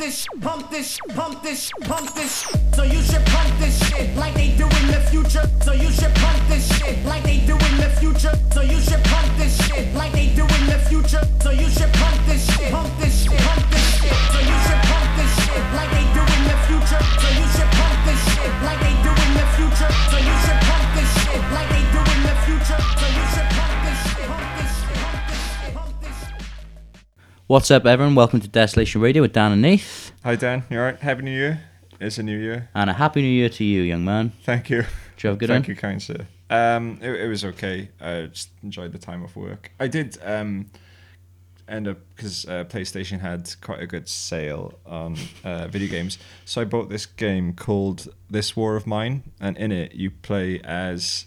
this, pump this, pump this, pump this. So you should pump this shit like they do in the future. So you should pump this shit like they do in the future. So you should pump this shit like they do in the future. So you should pump this shit, pump this shit, pump this shit. So you should pump this shit like they do in the future. So you should pump this shit like they do in the future. So you should pump this shit like they do in the future. So you should What's up, everyone? Welcome to Desolation Radio with Dan and Nath. Hi Dan, you alright? Happy New Year. It's a new year. And a happy new year to you, young man. Thank you. Did you have a good Thank one? you, kind sir. Um, it, it was okay. I just enjoyed the time off work. I did um, end up because uh, PlayStation had quite a good sale on uh, video games, so I bought this game called This War of Mine, and in it you play as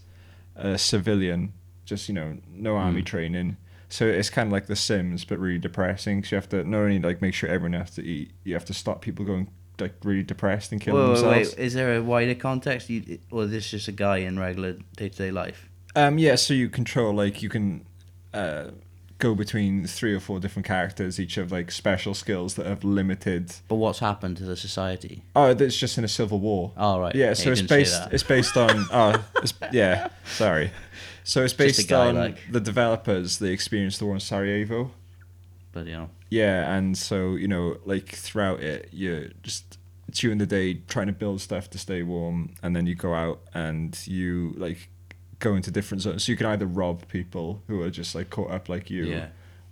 a civilian, just you know, no army Hmm. training. So it's kind of like The Sims, but really depressing. So you have to not only like make sure everyone has to eat, you have to stop people going like really depressed and killing Wait, wait, themselves. wait. Is there a wider context? You, or is this just a guy in regular day to day life? Um, yeah, so you control like you can uh, go between three or four different characters, each have like special skills that have limited. But what's happened to the society? Oh, it's just in a civil war. Oh, right. Yeah, Okay, so it's based. It's based on. Oh, it's, yeah. Sorry. So it's based guy, on like- the developers. They experienced the war in Sarajevo. But, you know. Yeah, and so you know, like throughout it, you're just during the day trying to build stuff to stay warm, and then you go out and you like go into different zones. So you can either rob people who are just like caught up like you, Yeah.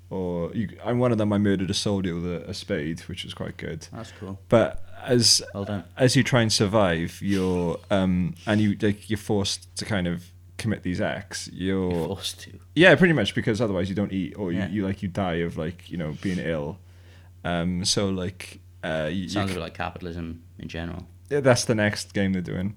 or you. And one of them, I murdered a soldier with a, a spade, which was quite good. That's cool. But as Well as you try and survive, you're um and you like you're forced to kind of commit these acts. You're, You're forced to. yeah, pretty much because otherwise you don't eat or you, Yeah. you like you die of like you know being ill. Um, so like uh, you, you Sounds bit like capitalism in general. yeah, that's the next game they're doing.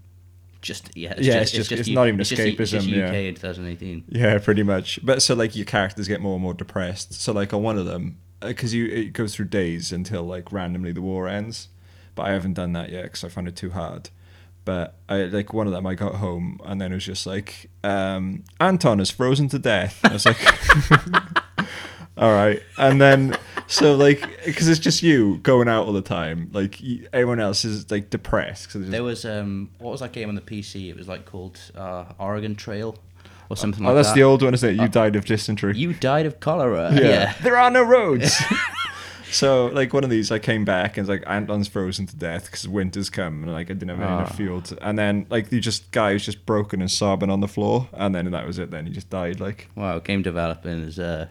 Just, yeah. It's Yeah, just, it's just- it's U- not even it's just, it's just escapism, UK yeah. in 2018. Yeah, pretty much. But so like your characters get more and more depressed. So like on one of them, because you it goes through days until like randomly the war ends. But I haven't done that yet because I found it too hard. But I like one of them. I got home and then it was just like um, Anton is frozen to death. I was like, all right. And then so like because it's just you going out all the time. Like you, everyone else is like depressed. Cause There was, um, what was that game on the PC? It was like called uh, Oregon Trail or something like that. oh, like that's that. the old one, isn't it? You died of dysentery. You died of cholera. yeah. There are no roads. so like one of these, I came back and it's like Anton's frozen to death because winter's come and like I didn't have any Ah. enough fuel. To, and then like the just guy was just broken and sobbing on the floor, and then that was it. Then he just died. Like Wow, game developing is uh,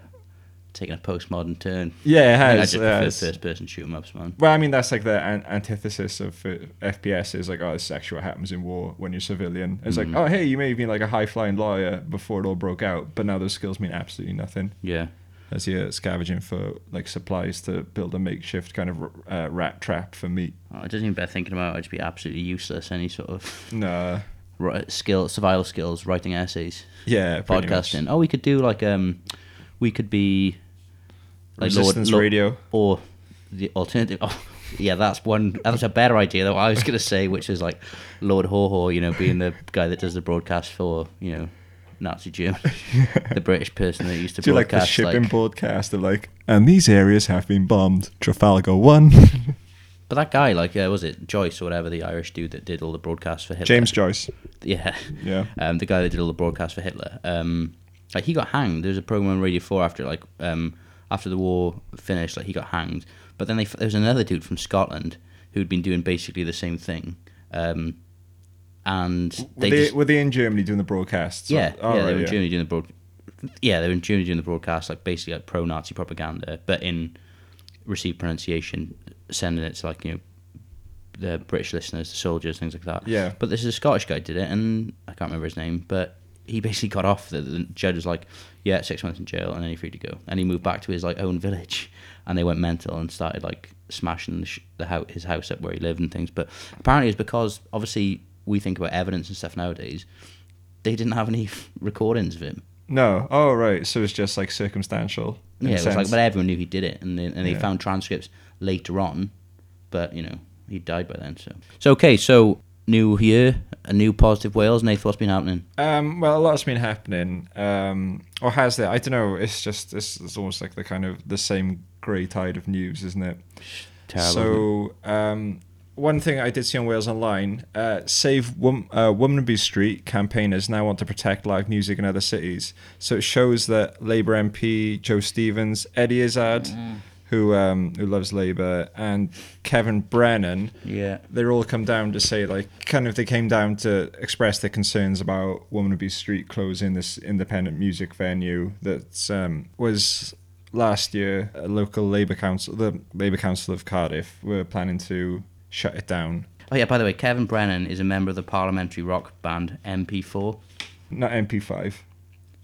taking a postmodern turn. yeah, it I, mean, I just prefer has. first person shoot 'em ups, man. Well, I mean that's like the an- antithesis of uh, FPS is like oh, this is actually what happens in war when you're civilian. It's Mm-hmm. like oh hey, you may have been like a high flying lawyer before it all broke out, but now those skills mean absolutely nothing. Yeah. As you're scavenging for like supplies to build a makeshift kind of uh, rat trap for meat. Oh, it doesn't even bear thinking about. I'd be absolutely useless. Any sort of Nah. skill, survival skills, writing essays, Yeah, podcasting. Oh, we could do like um, we could be like Resistance Lord, radio. or the alternative. Oh, yeah, that's one. That's a better idea than what I was gonna say, which is like Lord Haw you know, being the guy that does the broadcast for you know Nazi Germany, the British person that used to Do like the shipping like broadcast of like, and these areas have been bombed. Trafalgar one. But that guy, like, uh, was it Joyce or whatever, the Irish dude that did all the broadcasts for Hitler? James Joyce. Yeah. Yeah. Um, the guy that did all the broadcasts for Hitler. Um, like he got hanged. There was a program on Radio Four after like um after the war finished. Like he got hanged. But then they, there was another dude from Scotland who'd been doing basically the same thing. Um, and Were they, they, just, were they in Germany doing the broadcasts? yeah, Oh, yeah, right, they were in Germany doing the broad. Yeah, they were in Germany doing the broadcast, like basically like pro-Nazi propaganda, but in received pronunciation, sending it to like you know the British listeners, the soldiers, things like that. Yeah. But this is a Scottish guy did it, and I can't remember his name, but he basically got off. The, the judge was like, "Yeah, six months in jail, and then you're free to go." And he moved back to his like own village, and they went mental and started like smashing the, sh- the house, his house up where he lived and things. But apparently, it's because obviously we think about evidence and stuff nowadays. They didn't have any recordings of him. No. Oh, right. So it's just like circumstantial. Yeah, it was like, but everyone knew he did it, and they, and they Yeah. found transcripts later on, but you know he died by then. So, so okay, so new year, a new positive Wales. Nath, what's been happening? Um, well, a lot's been happening, um, or has there? I don't know. It's just it's, it's almost like the kind of the same grey tide of news, isn't it? Terrible. So um, one thing I did see on Wales Online, uh, Save Wom- uh, Womanby Street campaigners now want to protect live music in other cities. So it shows that Labour MP Jo Stevens, Eddie Izzard, Mm. who um, who loves Labour, and Kevin Brennan, Yeah. they all come down to say like kind of they came down to express their concerns about Womanby Street closing this independent music venue that um, was last year a local Labour council the Labour Council of Cardiff were planning to shut it down. Oh yeah. By the way, Kevin Brennan is a member of the parliamentary rock band MP4. Not MP5.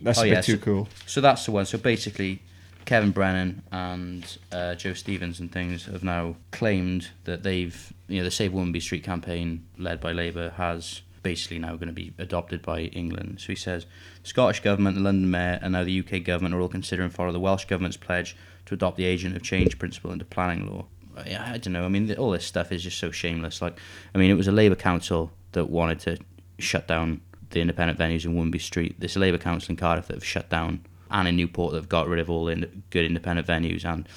That's Oh, a yeah, bit too so- cool. So that's the one. So basically, Kevin Brennan and uh, Jo Stevens and things have now claimed that they've, you know, the Save Womanby Street campaign led by Labour has basically now going to be adopted by England. So he says, Scottish government, the London mayor, and now the UK government are all considering follow the Welsh government's pledge to adopt the agent of change principle into planning law. I don't know. I mean, all this stuff is just so shameless. Like, I mean, it was a Labour council that wanted to shut down the independent venues in Womanby Street. This Labour council in Cardiff that have shut down, and in Newport that have got rid of all the good independent venues and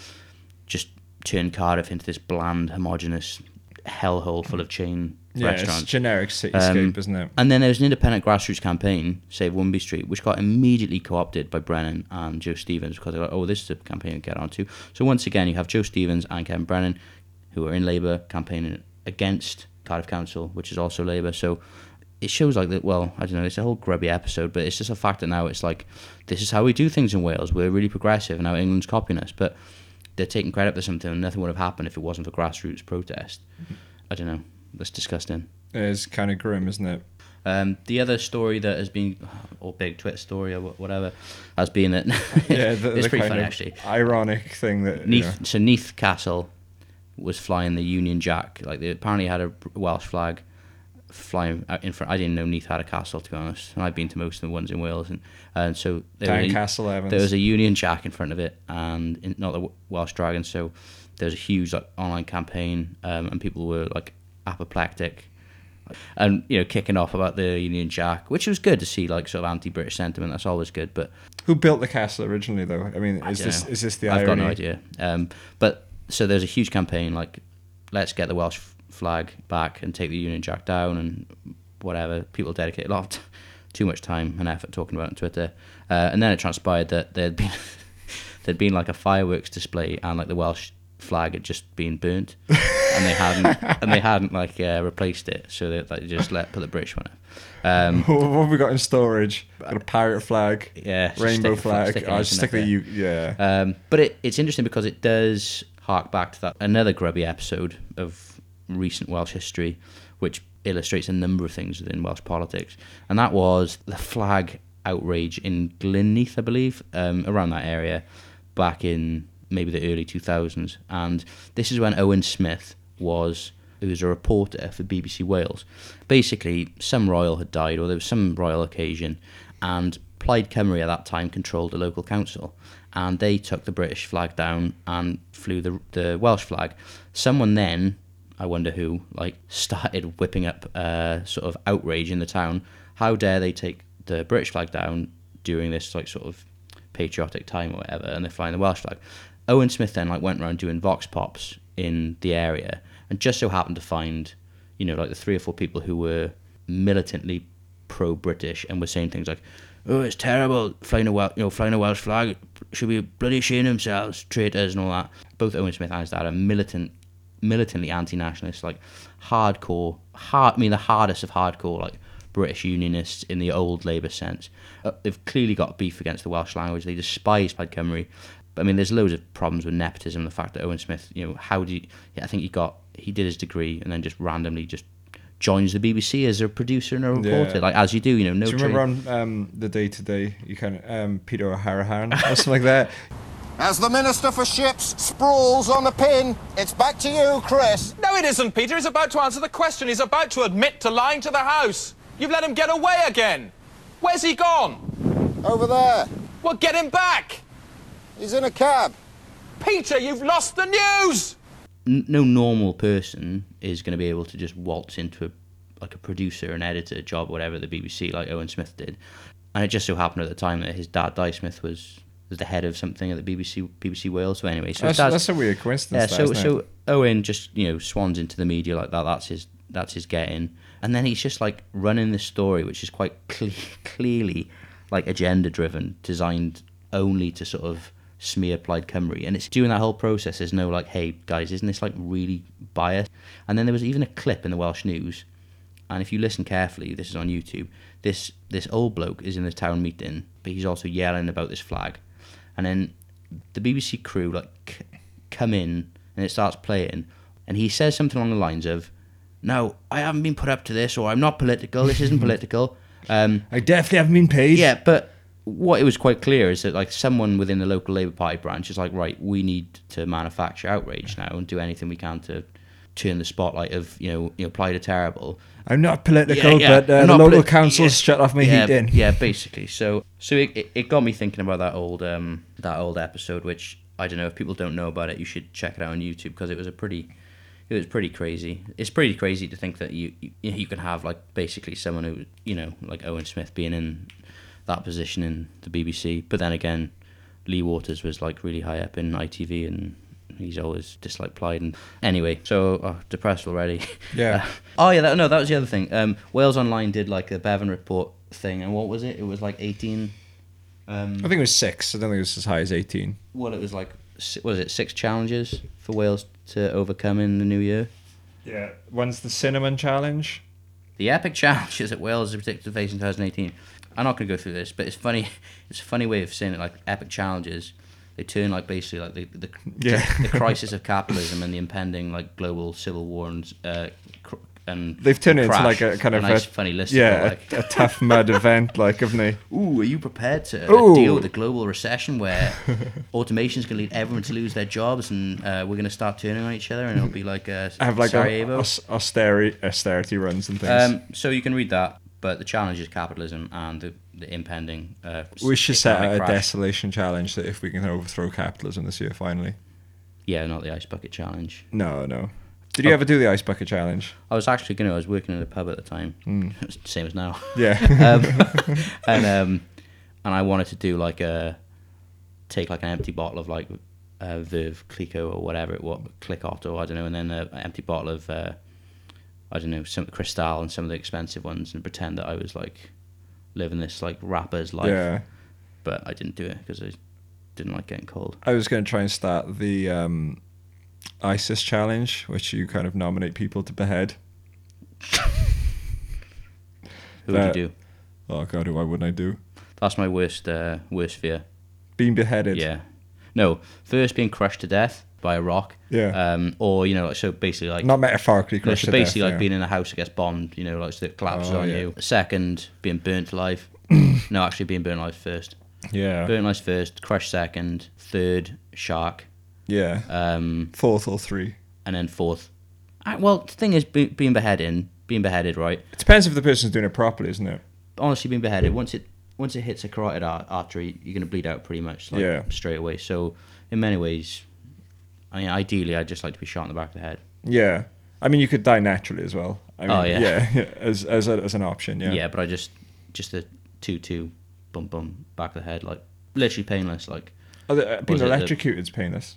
just turned Cardiff into this bland, homogenous hellhole full of chain Yeah, restaurants. it's generic cityscape, Um, isn't it? And then there was an independent grassroots campaign, Save Womanby Street, which got immediately co-opted by Brennan and Jo Stevens because they're like, oh, this is a campaign to get onto. So once again, you have Jo Stevens and Kevin Brennan, who are in Labour campaigning against Cardiff Council, which is also Labour. So it shows like that. Well, I don't know. It's a whole grubby episode, but it's just a fact that now it's like this is how we do things in Wales. We're really progressive, and now England's copying us, but. They're taking credit for something, and nothing would have happened if it wasn't for grassroots protest. I don't know. That's disgusting. It's kind of grim, isn't it? Um, the other story that has been, or big Twitter story or whatever, has been that Yeah, the, it's the pretty funny actually. ironic thing that you know, so Neath Castle was flying the Union Jack. Like they apparently had a Welsh flag flying out in front. I didn't know Neath had a castle to be honest, and I've been to most of the ones in Wales, and and so there was, a, Castle Evans. there was a Union Jack in front of it, and in, not the Welsh Dragon. So there was a huge like online campaign, um, and people were like apoplectic. And you know, kicking off about the Union Jack, which was good to see, like sort of anti-British sentiment. That's always good. But Who built the castle originally, though? I mean, is don't this know. is this the I've got no idea. Um, but so there's a huge campaign like, let's get the Welsh flag back and take the Union Jack down and whatever. People dedicate a lot too much time and effort talking about it on Twitter. Uh, and then it transpired that there'd been there'd been like a fireworks display and like the Welsh flag had just been burnt and they hadn't and they hadn't like uh, replaced it so they like, just let put the British one up. Um, what have we got in storage? Got a pirate flag, yeah, rainbow stick flag- stick I'll anything just up stick the. U. Yeah. Um, but it, it's interesting because it does hark back to that another grubby episode of recent Welsh history, which illustrates a number of things within Welsh politics, and that was the flag outrage in Glynneath, I believe, um, around that area, back in maybe the early 2000s. And this is when Owen Smith was who was a reporter for BBC Wales. Basically, some royal had died, or there was some royal occasion, and Plaid Cymru at that time controlled the local council, and they took the British flag down and flew the the Welsh flag. Someone then, I wonder who, like started whipping up uh, sort of outrage in the town. How dare they take the British flag down during this like sort of patriotic time or whatever, and they're flying the Welsh flag. Owen Smith then like went around doing vox pops in the area, and just so happened to find, you know, like the three or four people who were militantly pro-British and were saying things like, "Oh, it's terrible flying a Wel- you know flying a Welsh flag should be bloody shame themselves, traitors and all that." Both Owen Smith and his dad are militant, militantly anti-nationalist, like hardcore, hard. I mean, the hardest of hardcore, like British Unionists in the old Labour sense. Uh, they've clearly got beef against the Welsh language. They despise Plaid Cymru. But I mean, there's loads of problems with nepotism. The fact that Owen Smith, you know, how do you? Yeah, I think he got he did his degree and then just randomly just joins the BBC as a producer and a reporter, Yeah. like as you do, you know, no. Do you train- remember on um, the day to day, you kind of um, Peter O'Harahan or something like that? As the Minister for Ships sprawls on the pin, it's back to you, Chris. No, it isn't, Peter. He's about to answer the question. He's about to admit to lying to the House. You've let him get away again. Where's he gone? Over there. Well, get him back. He's in a cab. Peter, you've lost the news. n- no normal person is going to be able to just waltz into a like a producer, an editor job, whatever the BBC like Owen Smith did. And it just so happened at the time that his dad, Dai Smith, was was the head of something at the BBC BBC Wales. So anyway, so That's, that's, that's a weird coincidence. yeah. So isn't it? so Owen just you know swans into the media like that. That's his that's his getting, and then he's just like running this story, which is quite cle clearly like agenda driven, designed only to sort of smear Plaid Cymru. And it's during that whole process, there's no like, hey guys, isn't this like really biased? And then there was even a clip in the Welsh News, and if you listen carefully, this is on YouTube. This this old bloke is in the town meeting, but he's also yelling about this flag, and then the BBC crew like c- come in and it starts playing, and he says something along the lines of, "No, I haven't been put up to this, or I'm not political. This isn't political." Um, I definitely haven't been paid. yeah, but what it was quite clear is that like someone within the local Labour Party branch is like, right, we need to manufacture outrage now and do anything we can to turn the spotlight of you know you know Plaid are terrible. I'm not political, Yeah, yeah. but uh, the local polit- council's yeah. shut off my yeah, heating. Yeah, basically. So so it, it, it got me thinking about that old um that old episode, which I don't know if people don't know about it, you should check it out on YouTube because it was a pretty it was pretty crazy. It's pretty crazy to think that you, you you can have like basically someone who you know like Owen Smith being in that position in the BBC, but then again, Lee Waters was like really high up in ITV and. He's always disliked Plaid, and anyway, so oh, depressed already. Yeah. Uh, oh yeah, that, no, that was the other thing. Um, Wales Online did like a Bevan report thing, and what was it? It was like eighteen. Um, I think it was six. I don't think it was as high as 18. well, it was like was it six challenges for Wales to overcome in the new year? Yeah. One's the cinnamon challenge. The epic challenges that Wales is predicted to face in 2018. I'm not going to go through this, but it's funny. It's a funny way of saying it. Like epic challenges, they turn like basically like the the, Yeah. the crisis of capitalism and the impending like global civil war and uh, cr- and They've turned it into like a kind of nice a, funny list. Yeah, like, a, a tough mud event, like, haven't they? Ooh, are you prepared to Ooh. deal with the global recession where automation is going to lead everyone to lose their jobs and uh, we're going to start turning on each other and it'll be like uh, Have like a, Sarajevo? austerity, austerity runs and things. um, so you can read that, but the challenge is capitalism and the, the impending. Uh, we should set economic a crash. desolation challenge that if we can overthrow capitalism this year, finally. Yeah, not the ice bucket challenge. No, no. Did you Oh. ever do the ice bucket challenge? I was actually going to. I was working in a pub at the time, Hmm. same as now. Yeah. um, and um, and I wanted to do like a take like an empty bottle of like uh, Verve Clico or whatever it was, Click Otto, I don't know, and then an empty bottle of uh, I don't know some Cristal and some of the expensive ones, and pretend that I was like living this like rapper's life. yeah. But I didn't do it because I didn't like getting cold. I was going to try and start the um, ISIS challenge, which you kind of nominate people to behead. Who would you do? Oh god, why wouldn't I do? That's my worst uh, worst fear. Being beheaded. Yeah. No, first being crushed to death by a rock. Yeah. Um, or you know, like, so basically like Not metaphorically crushed so basically death, like yeah. being in a house that gets bombed, you know, like so it collapses Oh, on yeah. you. Second, being burnt alive. no, actually being burnt alive first. Yeah. Burnt alive first, crushed second, third, shark, yeah. um, Fourth or three. and then fourth. Uh, well, the thing is, be, being beheaded, being beheaded, right? It depends if the person's doing it properly, isn't it? Honestly, being beheaded once it once it hits a carotid artery, you're gonna bleed out pretty much like Yeah. straight away. So, in many ways, I mean, ideally, I'd just like to be shot in the back of the head. Yeah. I mean, you could die naturally as well. I mean, Oh, yeah. yeah. as as, a, as an option, yeah. Yeah, but I just just a two two, bum bum back of the head, like literally painless. Like Oh, the, uh, being Was it the- electrocuted is painless.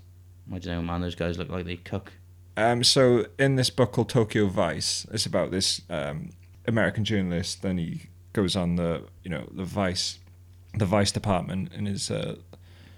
I don't know, man. Those guys look like they cook. Um, so in this book called Tokyo Vice, it's about this um, American journalist. Then he goes on the you know the Vice, the Vice department in his uh,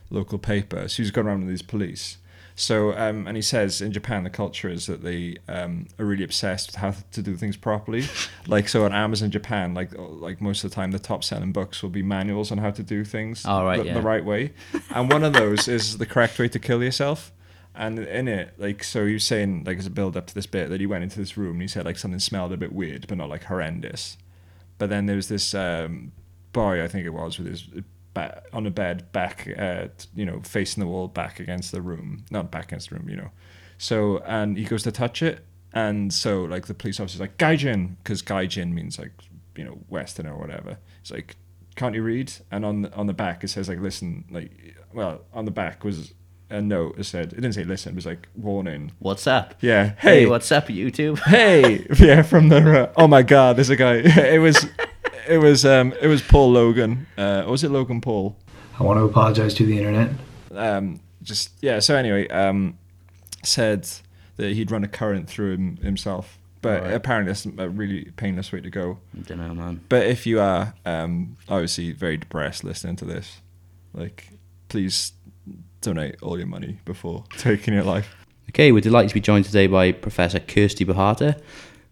local paper. So he's going around with these police. So um, and he says in Japan the culture is that they um, are really obsessed with how to do things properly. like so on Amazon Japan, like like most of the time the top selling books will be manuals on how to do things Oh, right, the, yeah. the right way. And one of those is the correct way to kill yourself. And in it, like, so he was saying, like, as a build up to this bit, that he went into this room and he said, like, something smelled a bit weird, but not like horrendous. But then there was this um, boy, I think it was, with his ba- on a bed, back, uh, t- you know, facing the wall, back against the room, not back against the room, you know. So, and he goes to touch it, and so, like, the police officer's like, Gaijin, because Gaijin means, like, you know, Western or whatever. It's like, can't you read? And on the, on the back, it says, like, listen, like, well, on the back was a note. It said, it didn't say listen, it was like, warning. What's up? Yeah. Hey, Hey, what's up, YouTube? hey yeah from the uh, oh my god there's a guy it was it was um it was paul logan uh or was it logan paul I want to apologize to the internet. um, just yeah. So anyway, um, said that he'd run a current through him himself, but Alright. apparently that's a really painless way to go. I don't know, man. But if you are um, obviously very depressed listening to this, like please donate all your money before taking your life. Okay, we're delighted to be joined today by Professor Kirsti Bohata.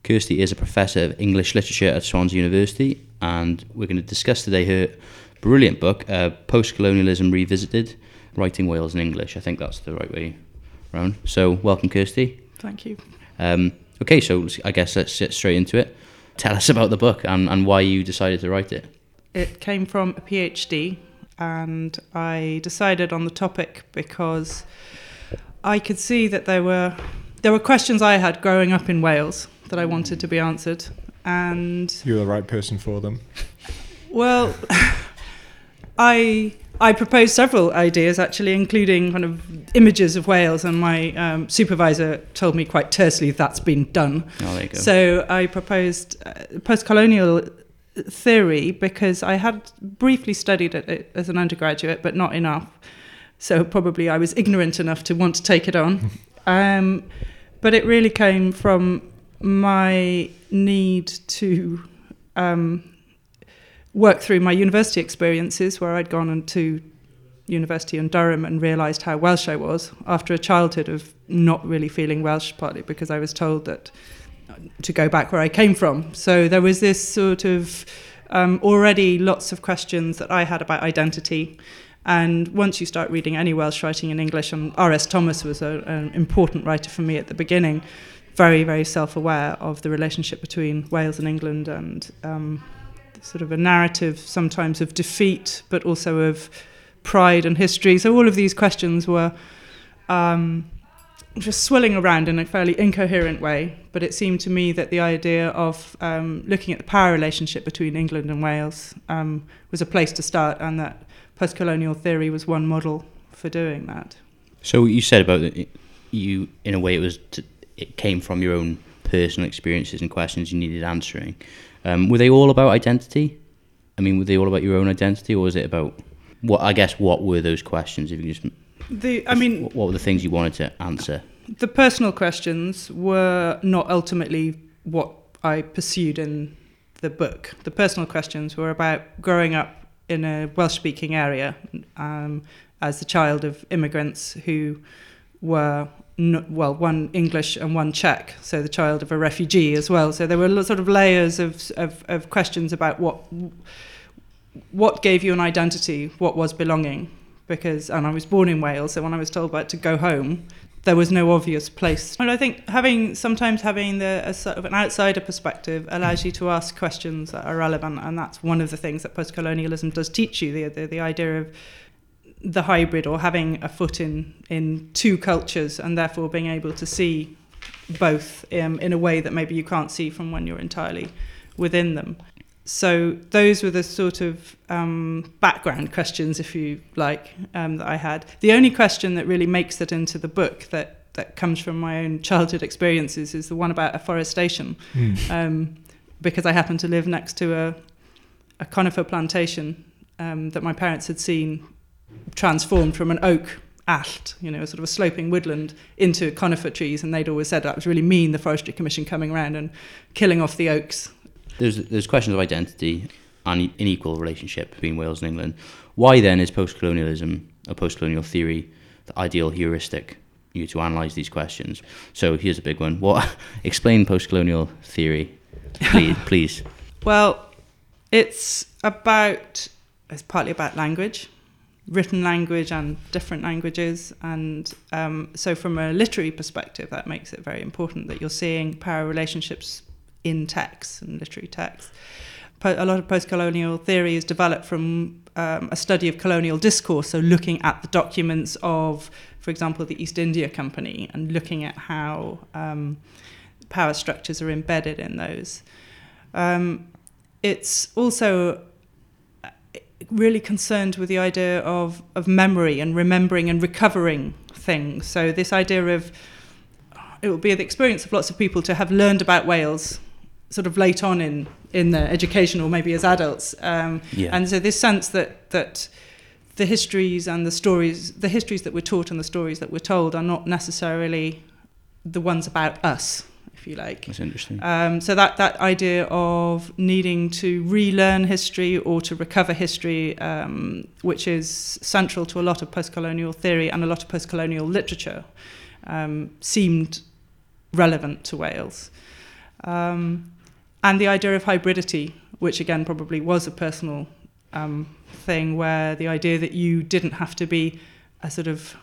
Kirsti is a professor of English literature at Swansea University, and we're going to discuss today her brilliant book, uh, Post Colonialism Revisited Writing Wales in English. I think that's the right way round. So, welcome, Kirsti. Thank you. Um, okay, so I guess let's get straight into it. Tell us about the book and, and why you decided to write it. It came from a PhD, and I decided on the topic because I could see that there were there were questions I had growing up in Wales that I wanted to be answered, and You're the right person for them. well, I I proposed several ideas actually, including kind of images of Wales, and my um, supervisor told me quite tersely that's been done. Oh, there you go. So I proposed uh, post-colonial theory because I had briefly studied it, it as an undergraduate, but not enough. So probably I was ignorant enough to want to take it on. um, but it really came from my need to um, work through my university experiences where I'd gone into university in Durham and realised how Welsh I was after a childhood of not really feeling Welsh, partly because I was told that to go back where I came from. So there was this sort of um, already lots of questions that I had about identity. And once you start reading any Welsh writing in English, and R.S. Thomas was a, an important writer for me at the beginning, very, very self aware of the relationship between Wales and England and um, sort of a narrative sometimes of defeat, but also of pride and history. So all of these questions were um, just swirling around in a fairly incoherent way. But it seemed to me that the idea of um, looking at the power relationship between England and Wales um, was a place to start, and that post-colonial theory was one model for doing that. So you said about you, in a way, it was it came from your own personal experiences and questions you needed answering. Um, were they all about identity? I mean, were they all about your own identity, or was it about what? I guess what were those questions? If you just, The, I mean, what, what were the things you wanted to answer? the personal questions were not ultimately what I pursued in the book. The personal questions were about growing up in a Welsh speaking area um, as the child of immigrants who were, well, one English and one Czech, so the child of a refugee as well. So there were sort of layers of, of, of questions about what, what gave you an identity, what was belonging. Because, and I was born in Wales, so when I was told about to go home, there was no obvious place. And I think having sometimes having the a sort of an outsider perspective allows you to ask questions that are relevant, and that's one of the things that post-colonialism does teach you the the, the idea of the hybrid or having a foot in in two cultures, and therefore being able to see both um, in a way that maybe you can't see from when you're entirely within them. So those were the sort of um, background questions, if you like, um, that I had. The only question that really makes it into the book that that comes from my own childhood experiences is the one about afforestation, um, because I happen to live next to a, a conifer plantation um, that my parents had seen transformed from an oak allt, you know, sort of a sloping woodland, into conifer trees, and they'd always said that was really mean, the Forestry Commission coming around and killing off the oaks There's there's questions of identity and unequal relationship between Wales and England. Why then is post-colonialism or post-colonial theory the ideal heuristic you to analyse these questions? So here's a big one. What explain post-colonial theory, please? please. Well, it's about it's partly about language, written language and different languages, and um, so from a literary perspective, that makes it very important that you're seeing power relationships in texts and literary texts. Po- a lot of post-colonial theory is developed from um, a study of colonial discourse, so looking at the documents of, for example, the East India Company, and looking at how um, power structures are embedded in those. Um, it's also really concerned with the idea of, of memory and remembering and recovering things. So this idea of it will be the experience of lots of people to have learned about Wales sort of late on in in their education or maybe as adults. Um, Yeah. And so this sense that that the histories and the stories, the histories that we're taught and the stories that we're told are not necessarily the ones about us, if you like. That's interesting. Um, so that that idea of needing to relearn history or to recover history, um, which is central to a lot of post-colonial theory and a lot of post-colonial literature, um, seemed relevant to Wales. Um, and the idea of hybridity, which again probably was a personal um, thing, where the idea that you didn't have to be a sort of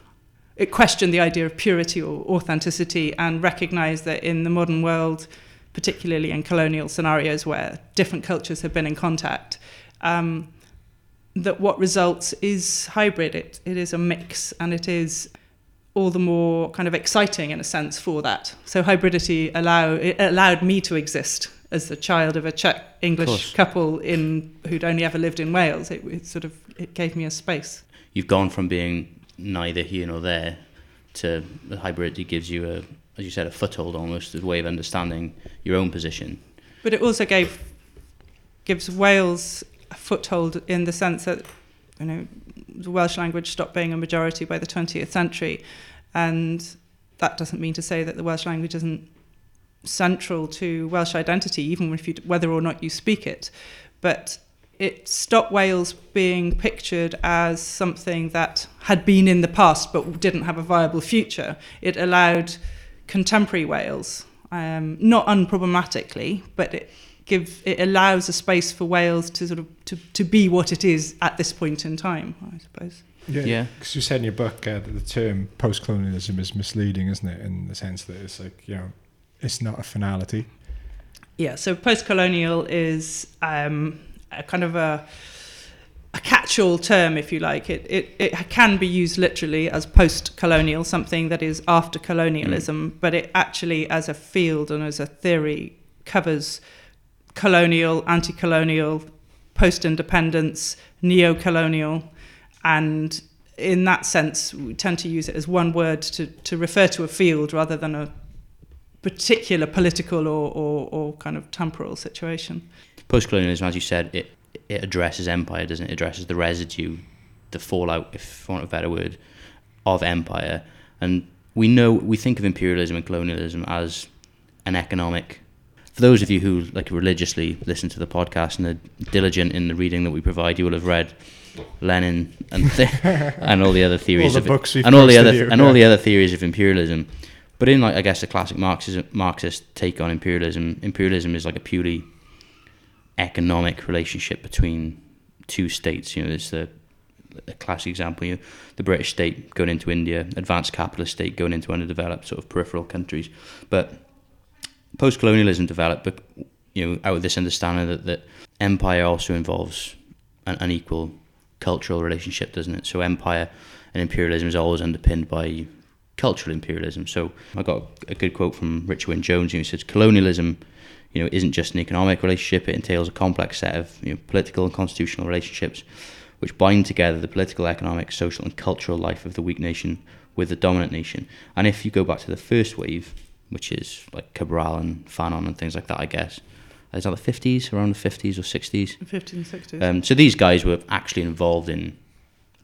it questioned the idea of purity or authenticity and recognized that in the modern world, particularly in colonial scenarios where different cultures have been in contact, um, that what results is hybrid. It, it is a mix and it is all the more kind of exciting in a sense for that. So hybridity allow, it allowed me to exist as the child of a Czech English couple in who'd only ever lived in Wales. It, it sort of it gave me a space. You've gone from being neither here nor there to the hybridity gives you a, as you said, a foothold almost, a way of understanding your own position. But it also gave gives Wales a foothold in the sense that you know the Welsh language stopped being a majority by the 20th century, and that doesn't mean to say that the Welsh language isn't central to Welsh identity, even if you, whether or not you speak it. But it stopped Wales being pictured as something that had been in the past but didn't have a viable future. It allowed contemporary Wales, um, not unproblematically, but it give it allows a space for Wales to sort of to, to be what it is at this point in time, I suppose. Yeah, Yeah. Because you said in your book uh, that the term post-colonialism is misleading, isn't it? In the sense that it's like you know, it's not a finality. Yeah, so post-colonial is um, a kind of a a catch-all term, if you like. It, it it can be used literally as post-colonial, something that is after colonialism, hmm. but it actually, as a field and as a theory, covers colonial, anti-colonial, post-independence, neo-colonial, and in that sense, we tend to use it as one word to, to refer to a field rather than a particular political or, or, or kind of temporal situation. Post-colonialism, as you said, it it addresses empire, doesn't it? It addresses the residue, the fallout, if for want of a better word, of empire. And we know we think of imperialism and colonialism as an economic. For those of you who like religiously listen to the podcast and are diligent in the reading that we provide, you will have read Lenin and th- and all the other theories the of and all the other here, and all the other theories of imperialism. But in like I guess the classic Marxism, Marxist take on imperialism, imperialism is like a purely economic relationship between two states. You know, there's the a classic example. You know, the British state going into India, advanced capitalist state going into underdeveloped sort of peripheral countries. But post-colonialism developed, but you know, out of this understanding that, that empire also involves an unequal cultural relationship, doesn't it? So empire and imperialism is always underpinned by cultural imperialism. So I got a good quote from Richard Wyn Jones. Who says, "Colonialism, you know, isn't just an economic relationship. It entails a complex set of you know, political and constitutional relationships, which bind together the political, economic, social, and cultural life of the weak nation with the dominant nation. And if you go back to the first wave, which is like Cabral and Fanon and things like that, I guess." Is that the 50s, around the 50s or 60s? 1560s. Um, so these guys were actually involved in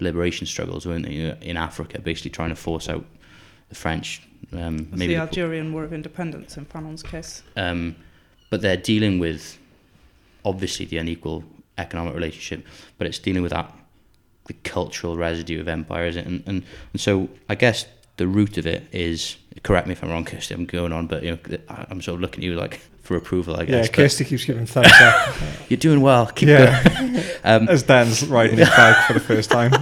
liberation struggles, weren't they, in Africa, basically trying to force out the French. Um, maybe the the- Algerian War of Independence in Fanon's case. um, but they're dealing with obviously the unequal economic relationship, but it's dealing with that the cultural residue of empire, is it? And, and and so I guess the root of it is correct me if I'm wrong, Kirsti. I'm going on, but you know I'm sort of looking at you like for approval. I guess. but Kirsti keeps giving thumbs up. you're doing well. Keep going. yeah, Um, as Dan's riding his bike for the first time.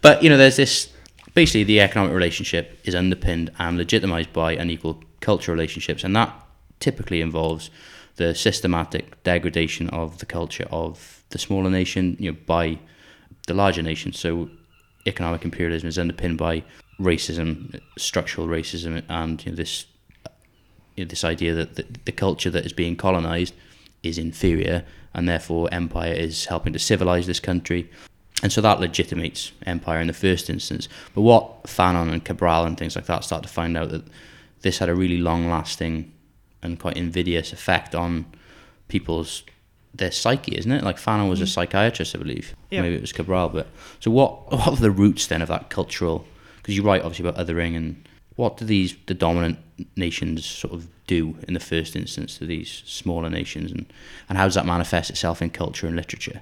But you know, there's this basically the economic relationship is underpinned and legitimized by unequal cultural relationships, and that typically involves the systematic degradation of the culture of the smaller nation, you know, by the larger nation. So, economic imperialism is underpinned by racism, structural racism, and you know, this you know, this idea that the, the culture that is being colonized is inferior, and therefore empire is helping to civilize this country. And so that legitimates empire in the first instance. But what Fanon and Cabral and things like that start to find out that this had a really long lasting and quite invidious effect on people's their psyche, isn't it? Like Fanon was a mm. psychiatrist, I believe. Yeah. Maybe it was Cabral, but so what? What are the roots then of that cultural? Because you write obviously about othering, and what do these the dominant nations sort of do in the first instance to these smaller nations, and and how does that manifest itself in culture and literature?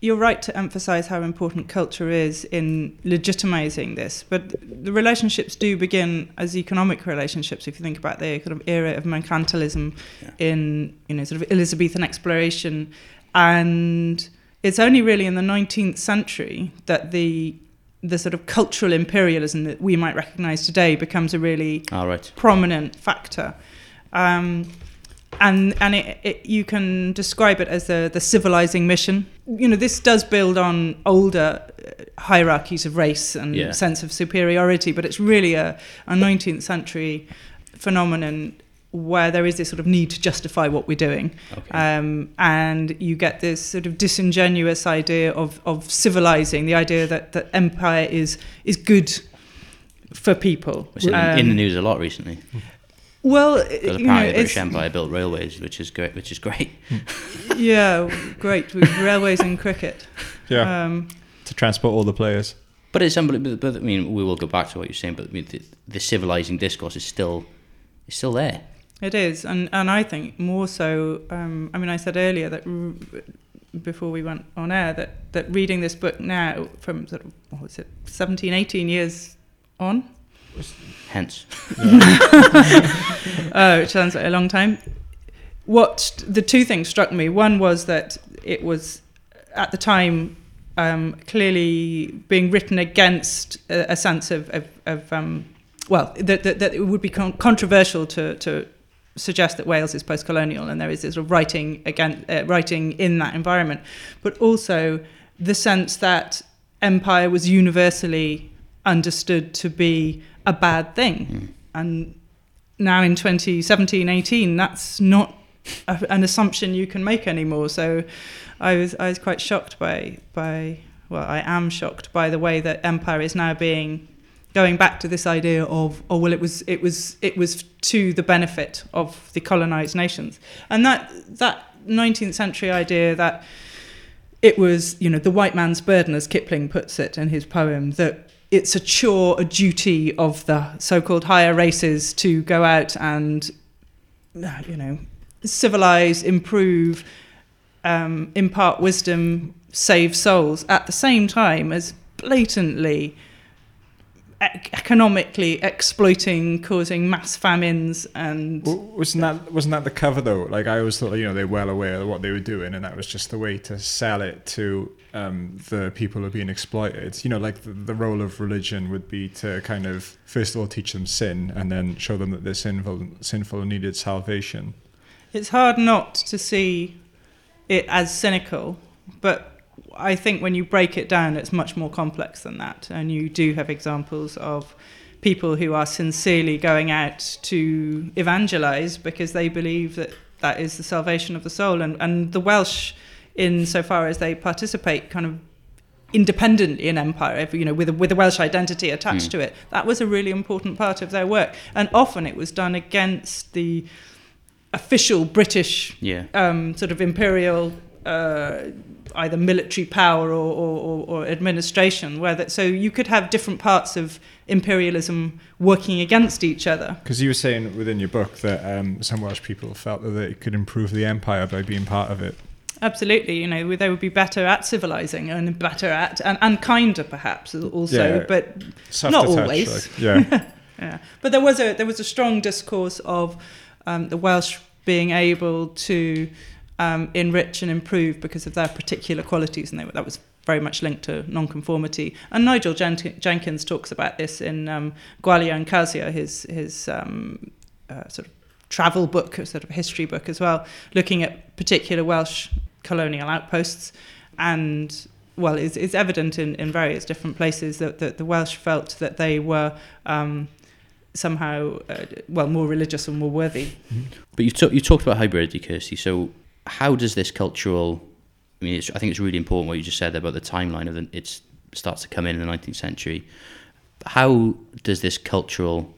You're right to emphasize how important culture is in legitimizing this, but the relationships do begin as economic relationships. If you think about the kind of era of mercantilism in you know sort of Elizabethan exploration, and it's only really in the 19th century that the the sort of cultural imperialism that we might recognize today becomes a really All right. prominent factor. Um, and and it, it, you can describe it as the, the civilizing mission. You know, this does build on older uh, hierarchies of race and Yeah. sense of superiority, but it's really a, a 19th century phenomenon where there is this sort of need to justify what we're doing. Okay. Um, and you get this sort of disingenuous idea of, of civilizing, the idea that, that empire is, is good for people. In, Um, in the news a lot recently well, because you apparently know, the British Empire built railways, which is great. Which is great. yeah, great with railways and cricket. Yeah, Um, to transport all the players. But it's unbelievable. But, I mean, we will go back to what you're saying. But I mean, the, the civilizing discourse is still, is still there. it is, and and I think more so. Um, I mean, I said earlier that r- before we went on air that that reading this book now from sort of what was it, 17, 18 years on, Hence, Oh, which sounds like a long time. What the two things struck me. One was that it was at the time um, clearly being written against a, a sense of, of, of um, well, that, that, that it would be con- controversial to, to suggest that Wales is post-colonial, and there is this sort of writing again, uh, writing in that environment, but also the sense that empire was universally understood to be a bad thing, hmm. and now in 2017 18 that's not a, an assumption you can make anymore. So i was i was quite shocked by by well i am shocked by the way that empire is now being going back to this idea of oh well it was it was it was to the benefit of the colonized nations. And that that 19th century idea that it was you know the white man's burden as kipling puts it in his poem that it's a chore a duty of the so-called higher races to go out and uh, you know civilize improve um, impart wisdom save souls at the same time as blatantly economically exploiting causing mass famines and Wasn't that wasn't that the cover though? Like I always thought, you know, they're well aware of what they were doing, and that was just the way to sell it to um, the people who are being exploited. You know, like the, the role of religion would be to kind of first of all teach them sin, and then show them that they're sinful, sinful and needed salvation. it's hard not to see it as cynical, but I think when you break it down, it's much more complex than that. And you do have examples of people who are sincerely going out to evangelize because they believe that that is the salvation of the soul. And, and the Welsh, insofar as they participate kind of independently in empire, if, you know, with a, with a Welsh identity attached to it, that was a really important part of their work. And often it was done against the official British yeah. um, sort of imperial uh, either military power or, or, or, administration where that so you could have different parts of imperialism working against each other Because you were saying within your book that um, some Welsh people felt that they could improve the empire by being part of it. absolutely you know they would be better at civilizing and better at and, and kinder perhaps also Yeah. but Soft Not touch, always. like- yeah. Yeah, but there was a there was a strong discourse of um, the Welsh being able to um, enrich and improve because of their particular qualities, and they, that was very much linked to nonconformity. And Nigel Jen- Jenkins talks about this in um, Gwalia and Khasia, his his um, uh, sort of travel book, sort of history book as well, looking at particular Welsh colonial outposts and well, it's, it's evident in, in various different places that, that the Welsh felt that they were um, somehow, uh, well, more religious and more worthy. But you talk, you talked about hybridity, Kirsti. So how does this cultural? I mean, I think it's really important what you just said about the timeline of the, it starts to come in in the 19th century. How does this cultural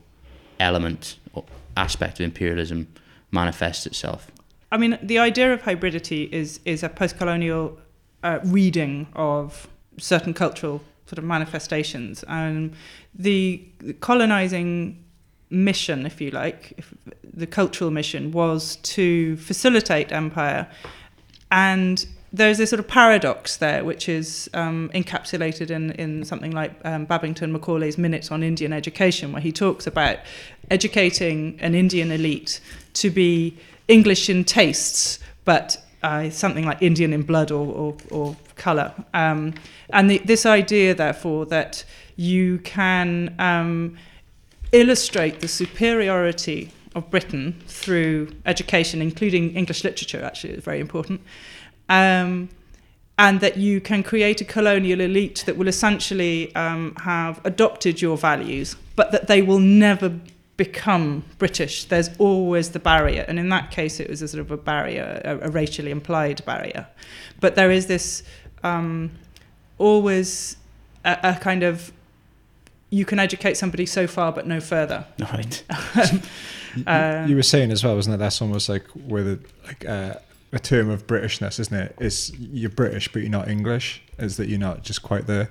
element or aspect of imperialism manifest itself? I mean, the idea of hybridity is is a post-colonial uh, reading of certain cultural sort of manifestations, and the colonizing mission, if you like, if the cultural mission was to facilitate empire, and there's this sort of paradox there, which is um, encapsulated in, in something like um, Babington Macaulay's Minutes on Indian Education, where he talks about educating an Indian elite to be English in tastes, but uh, something like Indian in blood or, or, or colour. Um, and the, this idea, therefore, that you can um, illustrate the superiority of Britain through education, including English literature, actually, is very important. Um, and that you can create a colonial elite that will essentially um, have adopted your values, but that they will never become British. There's always the barrier, and in that case, it was a sort of a barrier, a, a racially implied barrier. But there is this um, always a, a kind of you can educate somebody so far, but no further. Right. Um, you were saying as well, wasn't it? That's almost like where the like uh, a term of Britishness, isn't it? it? Is you're British, but you're not English. Is that you're not just quite there?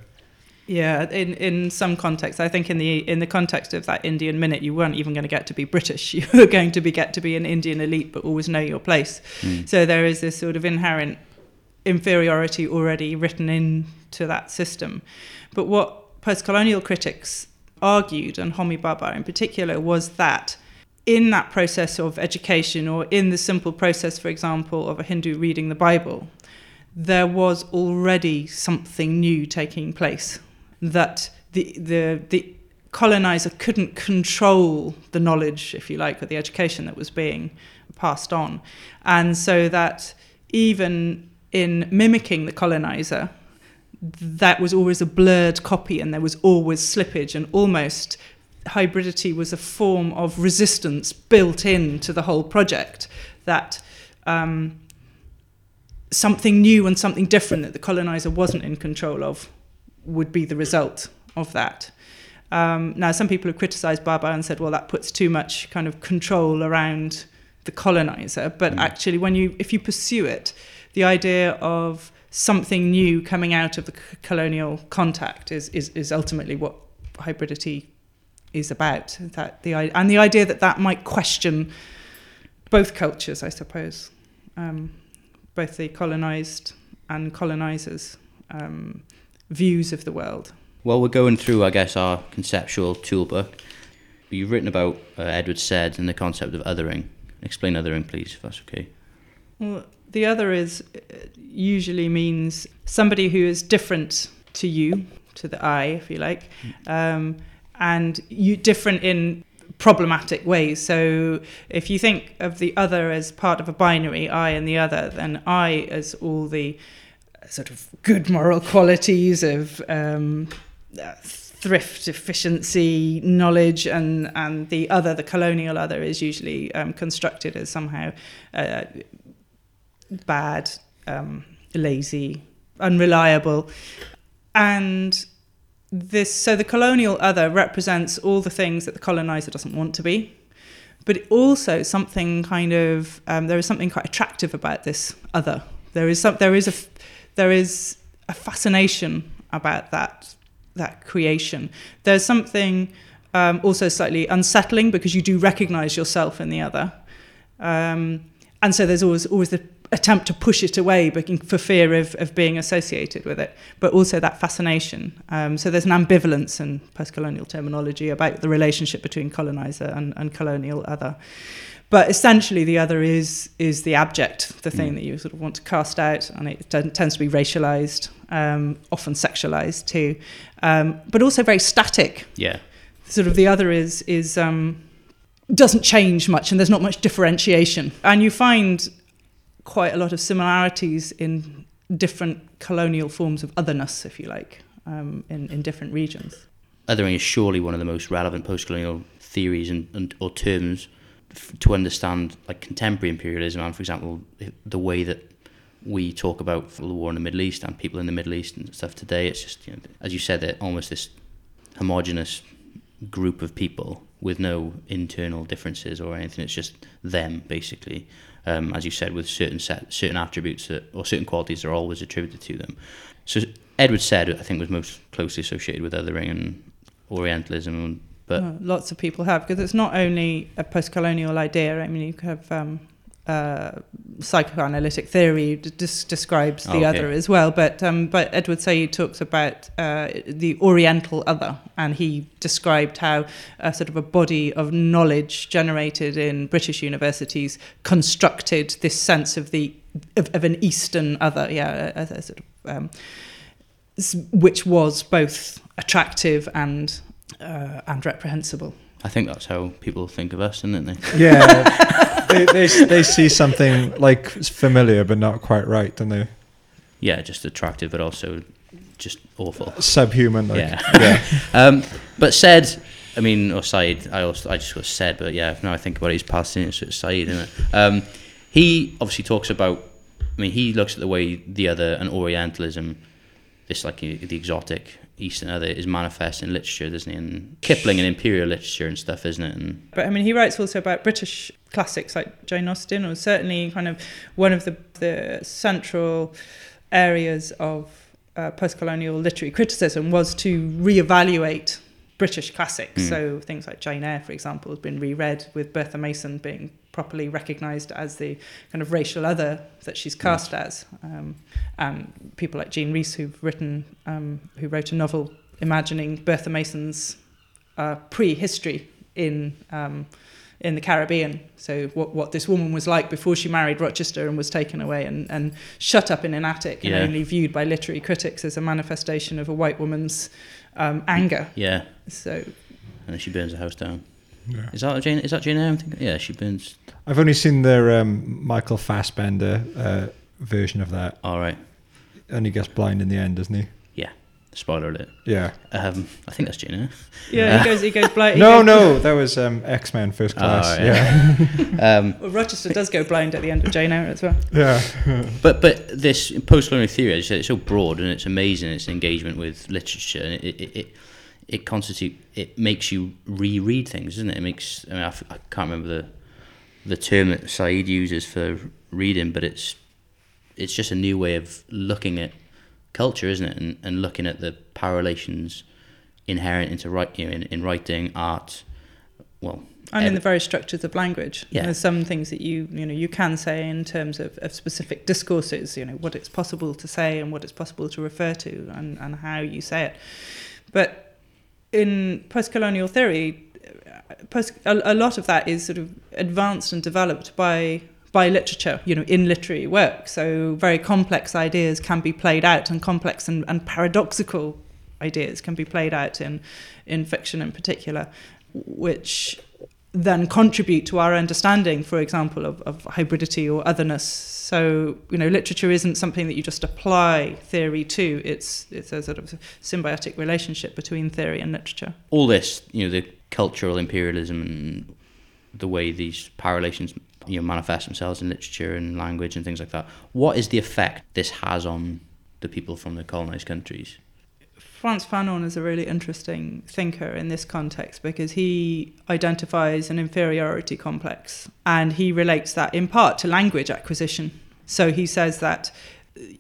Yeah, in, in some contexts, I think in the in the context of that Indian minute, you weren't even going to get to be British. You were going to be get to be an Indian elite, but always know your place. So there is this sort of inherent inferiority already written into that system. But what post-colonial critics argued, and Homi Bhabha in particular, was that in that process of education, or in the simple process, for example, of a Hindu reading the Bible, there was already something new taking place. That the the the colonizer couldn't control the knowledge, if you like, or the education that was being passed on, and so that even in mimicking the colonizer, that was always a blurred copy, and there was always slippage, and almost hybridity was a form of resistance built into the whole project. That um, something new and something different that the colonizer wasn't in control of would be the result of that. Um, now, some people have criticised Bhabha and said, well, that puts too much kind of control around the colonizer. But actually, when you, if you pursue it, the idea of something new coming out of the c- colonial contact is, is, is ultimately what hybridity is about. That the and the idea that that might question both cultures, I suppose, um, both the colonized and colonizers' um, views of the world. Well, we're going through, I guess, our conceptual toolbook. You've written about uh, Edward Said and the concept of othering. Explain othering, please, if that's okay. Well, the other is uh, usually means somebody who is different to you, to the I, if you like, um, and you different in problematic ways. So if you think of the other as part of a binary, I and the other, then I as all the sort of good moral qualities of um, uh, thrift, efficiency, knowledge, and and the other, the colonial other, is usually um, constructed as somehow uh, bad, um, lazy, unreliable, and this. So the colonial other represents all the things that the colonizer doesn't want to be. But also something kind of um, there is something quite attractive about this other. There is some there is a there is a fascination about that that creation. There's something um, also slightly unsettling because you do recognize yourself in the other. Um, and so there's always always the attempt to push it away for fear of, of being associated with it, but also that fascination. Um, so there's an ambivalence in post-colonial terminology about the relationship between colonizer and, and colonial other. But essentially, the other is is the abject, the thing that you sort of want to cast out, and it t- tends to be racialized, um, often sexualized too, um, but also very static Yeah. sort of the other is is um, doesn't change much and there's not much differentiation and you find quite a lot of similarities in different colonial forms of otherness if you like um, in, in different regions Othering is surely one of the most relevant post-colonial theories and, and or terms f- to understand like contemporary imperialism and, for example, the way that we talk about the war in the Middle East and people in the Middle East and stuff today. It's just, you know, as you said, that almost this homogenous group of people with no internal differences or anything. It's just them basically. Um, as you said, with certain set, certain attributes that, or certain qualities that are always attributed to them. So Edward Said, I think, was most closely associated with othering and Orientalism, but lots of people have because it's not only a post-colonial idea. I mean, you have um, uh, psychoanalytic theory d- dis- describes the Okay. other as well, but um, but Edward Said talks about uh, the Oriental other, and he described how a sort of a body of knowledge generated in British universities constructed this sense of the of, of an Eastern other, yeah, a, a sort of. Um, which was both attractive and uh, and reprehensible. I think that's how people think of us, isn't it? Yeah, they, they they see something like familiar but not quite right, don't they? Yeah, just attractive, but also just awful. Subhuman, like Yeah. yeah. Um, but said, I mean, or Said, I also I just got said, but yeah, now I think about it, he's Palestinian, so it's Said, isn't it? Um, he obviously talks about. I mean, he looks at the way the other and Orientalism, this like the the Eastern other, is manifest in literature, doesn't he? And Kipling and imperial literature and stuff, isn't it? And But I mean, he writes also about British classics like Jane Austen, or certainly kind of one of the, the central areas of uh, post-colonial literary criticism was to reevaluate British classics. So things like Jane Eyre, for example, has been reread with Bertha Mason being properly recognised as the kind of racial other that she's cast as. Um, and people like Jean Rhys, who've written, um, who wrote a novel imagining Bertha Mason's uh, prehistory in um, in the Caribbean. So what what this woman was like before she married Rochester and was taken away and, and shut up in an attic and only viewed by literary critics as a manifestation of a white woman's um, anger. yeah, So and then she burns the house down. Is that Jane? Is that Jane Eyre? I'm thinking. Yeah, she burns. I've only seen their um, Michael Fassbender uh, version of that, All right. and he gets blind in the end, doesn't he? Yeah. Spoiler alert. Yeah. Um, I think that's Jane Eyre. yeah, he goes he goes blind. he No, goes- no, that was um, X Men First Oh, Class. yeah. yeah, Um, Well, Rochester does go blind at the end of Jane Eyre as well. yeah. But but this post-colonial theory, as you said, it's so broad and it's amazing. Its engagement with literature, and it it it, it constitute it makes you reread things, doesn't it? It makes. I mean, I, f- I can't remember the the term that Said uses for reading, but it's it's just a new way of looking at culture, isn't it? And and looking at the power relations inherent into write, you know, in, in writing, art. Well, And in the very structures of language, Yeah. there's some things that you you know you can say in terms of, of specific discourses. You know what it's possible to say and what it's possible to refer to, and, and how you say it. But in post-colonial theory, post, a, a lot of that is sort of advanced and developed by by literature, you know, in literary work. So very complex ideas can be played out, and complex and, and paradoxical ideas can be played out in in fiction in particular, which then contribute to our understanding, for example, of, of hybridity or otherness. So, you know, literature isn't something that you just apply theory to. It's it's a sort of symbiotic relationship between theory and literature. all this, you know, the cultural imperialism and the way these power relations, you know, manifest themselves in literature and language and things like that. What is the effect this has on the people from the colonized countries? Frantz Fanon is a really interesting thinker in this context because he identifies an inferiority complex and he relates that in part to language acquisition. So he says that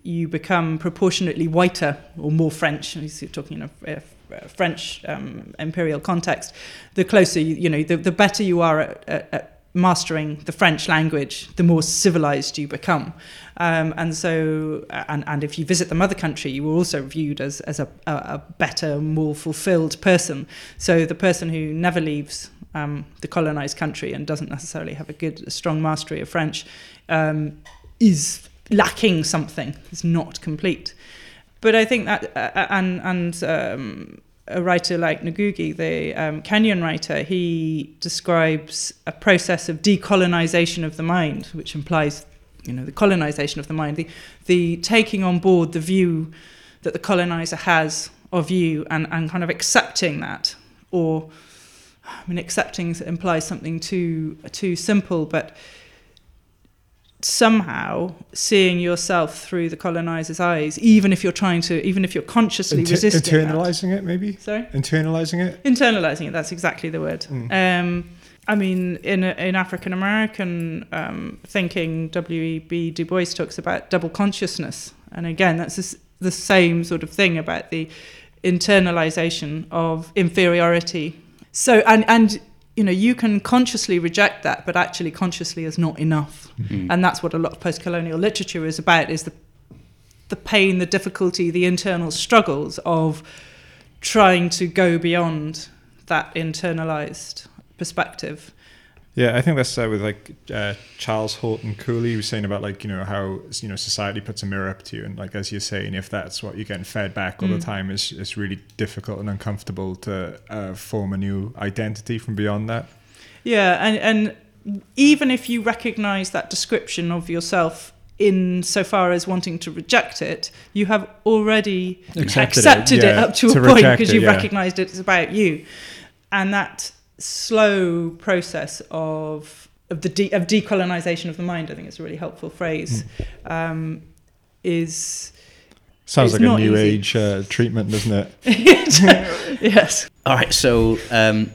you become proportionately whiter or more French, he's talking in a, a French um, imperial context, the closer you, you know, the, the better you are at, at, at mastering the French language, the more civilized you become. Um, and so, and, and if you visit the mother country, you are also viewed as, as a, a, better, more fulfilled person. So the person who never leaves um, the colonized country and doesn't necessarily have a good, a strong mastery of French um, is lacking something, is not complete. But I think that, uh, and, and um, a writer like Ngugi, the um, Kenyan writer, he describes a process of decolonization of the mind, which implies, you know, the colonization of the mind, the, the taking on board the view that the colonizer has of you and, and kind of accepting that. Or, I mean, accepting implies something too, too simple, but somehow seeing yourself through the colonizer's eyes, even if you're trying to, even if you're consciously Inter- resisting that. internalizing it, maybe. Sorry? Internalizing it. internalizing it that's exactly the word um, i mean in in african american um, thinking w.e.b du bois talks about double consciousness and again that's the the same sort of thing about the internalization of inferiority so and and you know you can consciously reject that but actually consciously is not enough mm-hmm. and that's what a lot of post-colonial literature is about is the the pain the difficulty the internal struggles of trying to go beyond that internalized perspective. Yeah, I think that's uh, with like uh, Charles Horton Cooley. He was saying about like you know how you know society puts a mirror up to you, and like as you're saying, if that's what you're getting fed back all the time, it's it's really difficult and uncomfortable to uh, form a new identity from beyond that. Yeah, and and even if you recognize that description of yourself in so far as wanting to reject it, you have already Accepted accepted, it, it, yeah, up to, a point because you've yeah. recognized it's about you. And that slow process of of the de- of decolonization of the mind, I think is a really helpful phrase. Hmm. Um, is Sounds like a new easy. age uh, treatment, doesn't it? yes. All right, so um,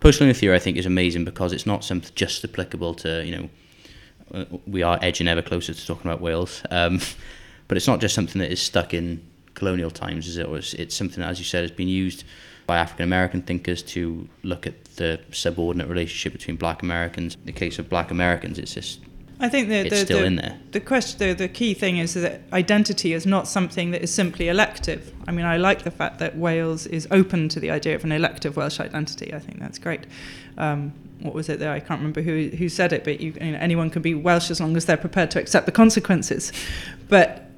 postcolonial theory, I think, is amazing because it's not something just applicable to you know. uh, We are edging ever closer to talking about Wales, um, but it's not just something that is stuck in colonial times, is it? Or it's, it's something, as you said, has been used by African American thinkers to look at the subordinate relationship between Black Americans. In the case of Black Americans, it's just I think the, It's the, still the, in there. The question, the, the key thing is that identity is not something that is simply elective. I mean, I like the fact that Wales is open to the idea of an elective Welsh identity. I think that's great. Um, what was it there? I can't remember who who said it, but you, you know, anyone can be Welsh as long as they're prepared to accept the consequences. But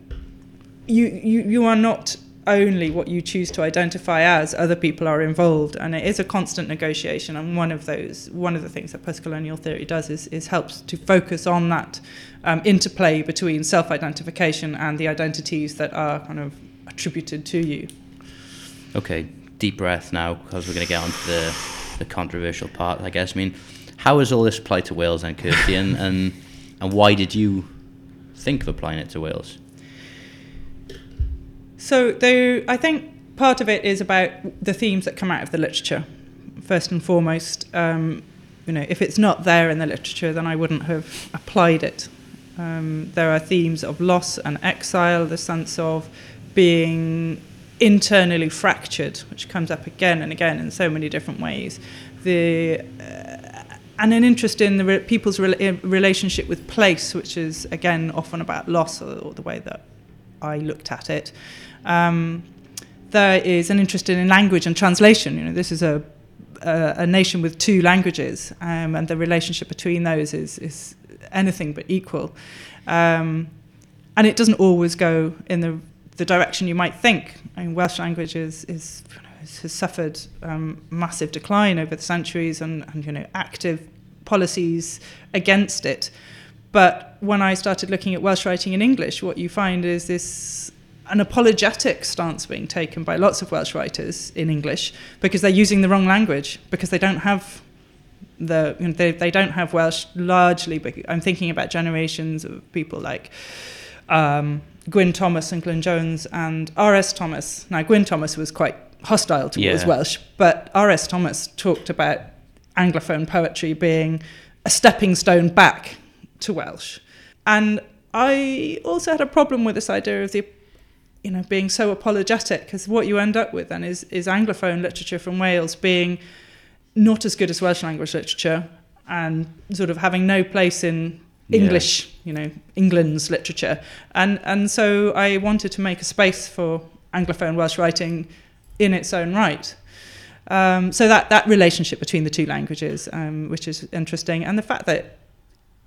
you, you, you are not only what you choose to identify as other people are involved and it is a constant negotiation and one of those one of the things that postcolonial theory does is, is helps to focus on that um, interplay between self-identification and the identities that are kind of attributed to you Okay, deep breath now because we're going to get on to the, the controversial part, I guess. I mean, how has all this applied to Wales and Kirsti, and, and, and why did you think of applying it to Wales? So there, I think part of it is about the themes that come out of the literature. First and foremost, um, you know, if it's not there in the literature, then I wouldn't have applied it. Um, there are themes of loss and exile, the sense of being internally fractured, which comes up again and again in so many different ways. The uh, and an interest in the re- people's in relationship with place, which is again often about loss, or, or the way that I looked at it. Um, there is an interest in language and translation. You know, this is a a, a nation with two languages, um, and the relationship between those is is anything but equal. Um, and it doesn't always go in the the direction you might think. I mean, Welsh language is, is has suffered um, massive decline over the centuries, and, and you know active policies against it. But when I started looking at Welsh writing in English, what you find is this an apologetic stance being taken by lots of Welsh writers in English because they're using the wrong language because they don't have the you know, they, they don't have Welsh largely. But I'm thinking about generations of people like um, Gwyn Thomas and Glyn Jones and R.S. Thomas. Now Gwyn Thomas was quite hostile towards Yeah. Welsh, but R.S. Thomas talked about Anglophone poetry being a stepping stone back to Welsh. And I also had a problem with this idea of the you know being so apologetic because what you end up with then is is anglophone literature from Wales being not as good as Welsh language literature and sort of having no place in Yeah. English, you know, England's literature. And and so I wanted to make a space for anglophone Welsh writing in its own right. Um, so that that relationship between the two languages, um, which is interesting, and the fact that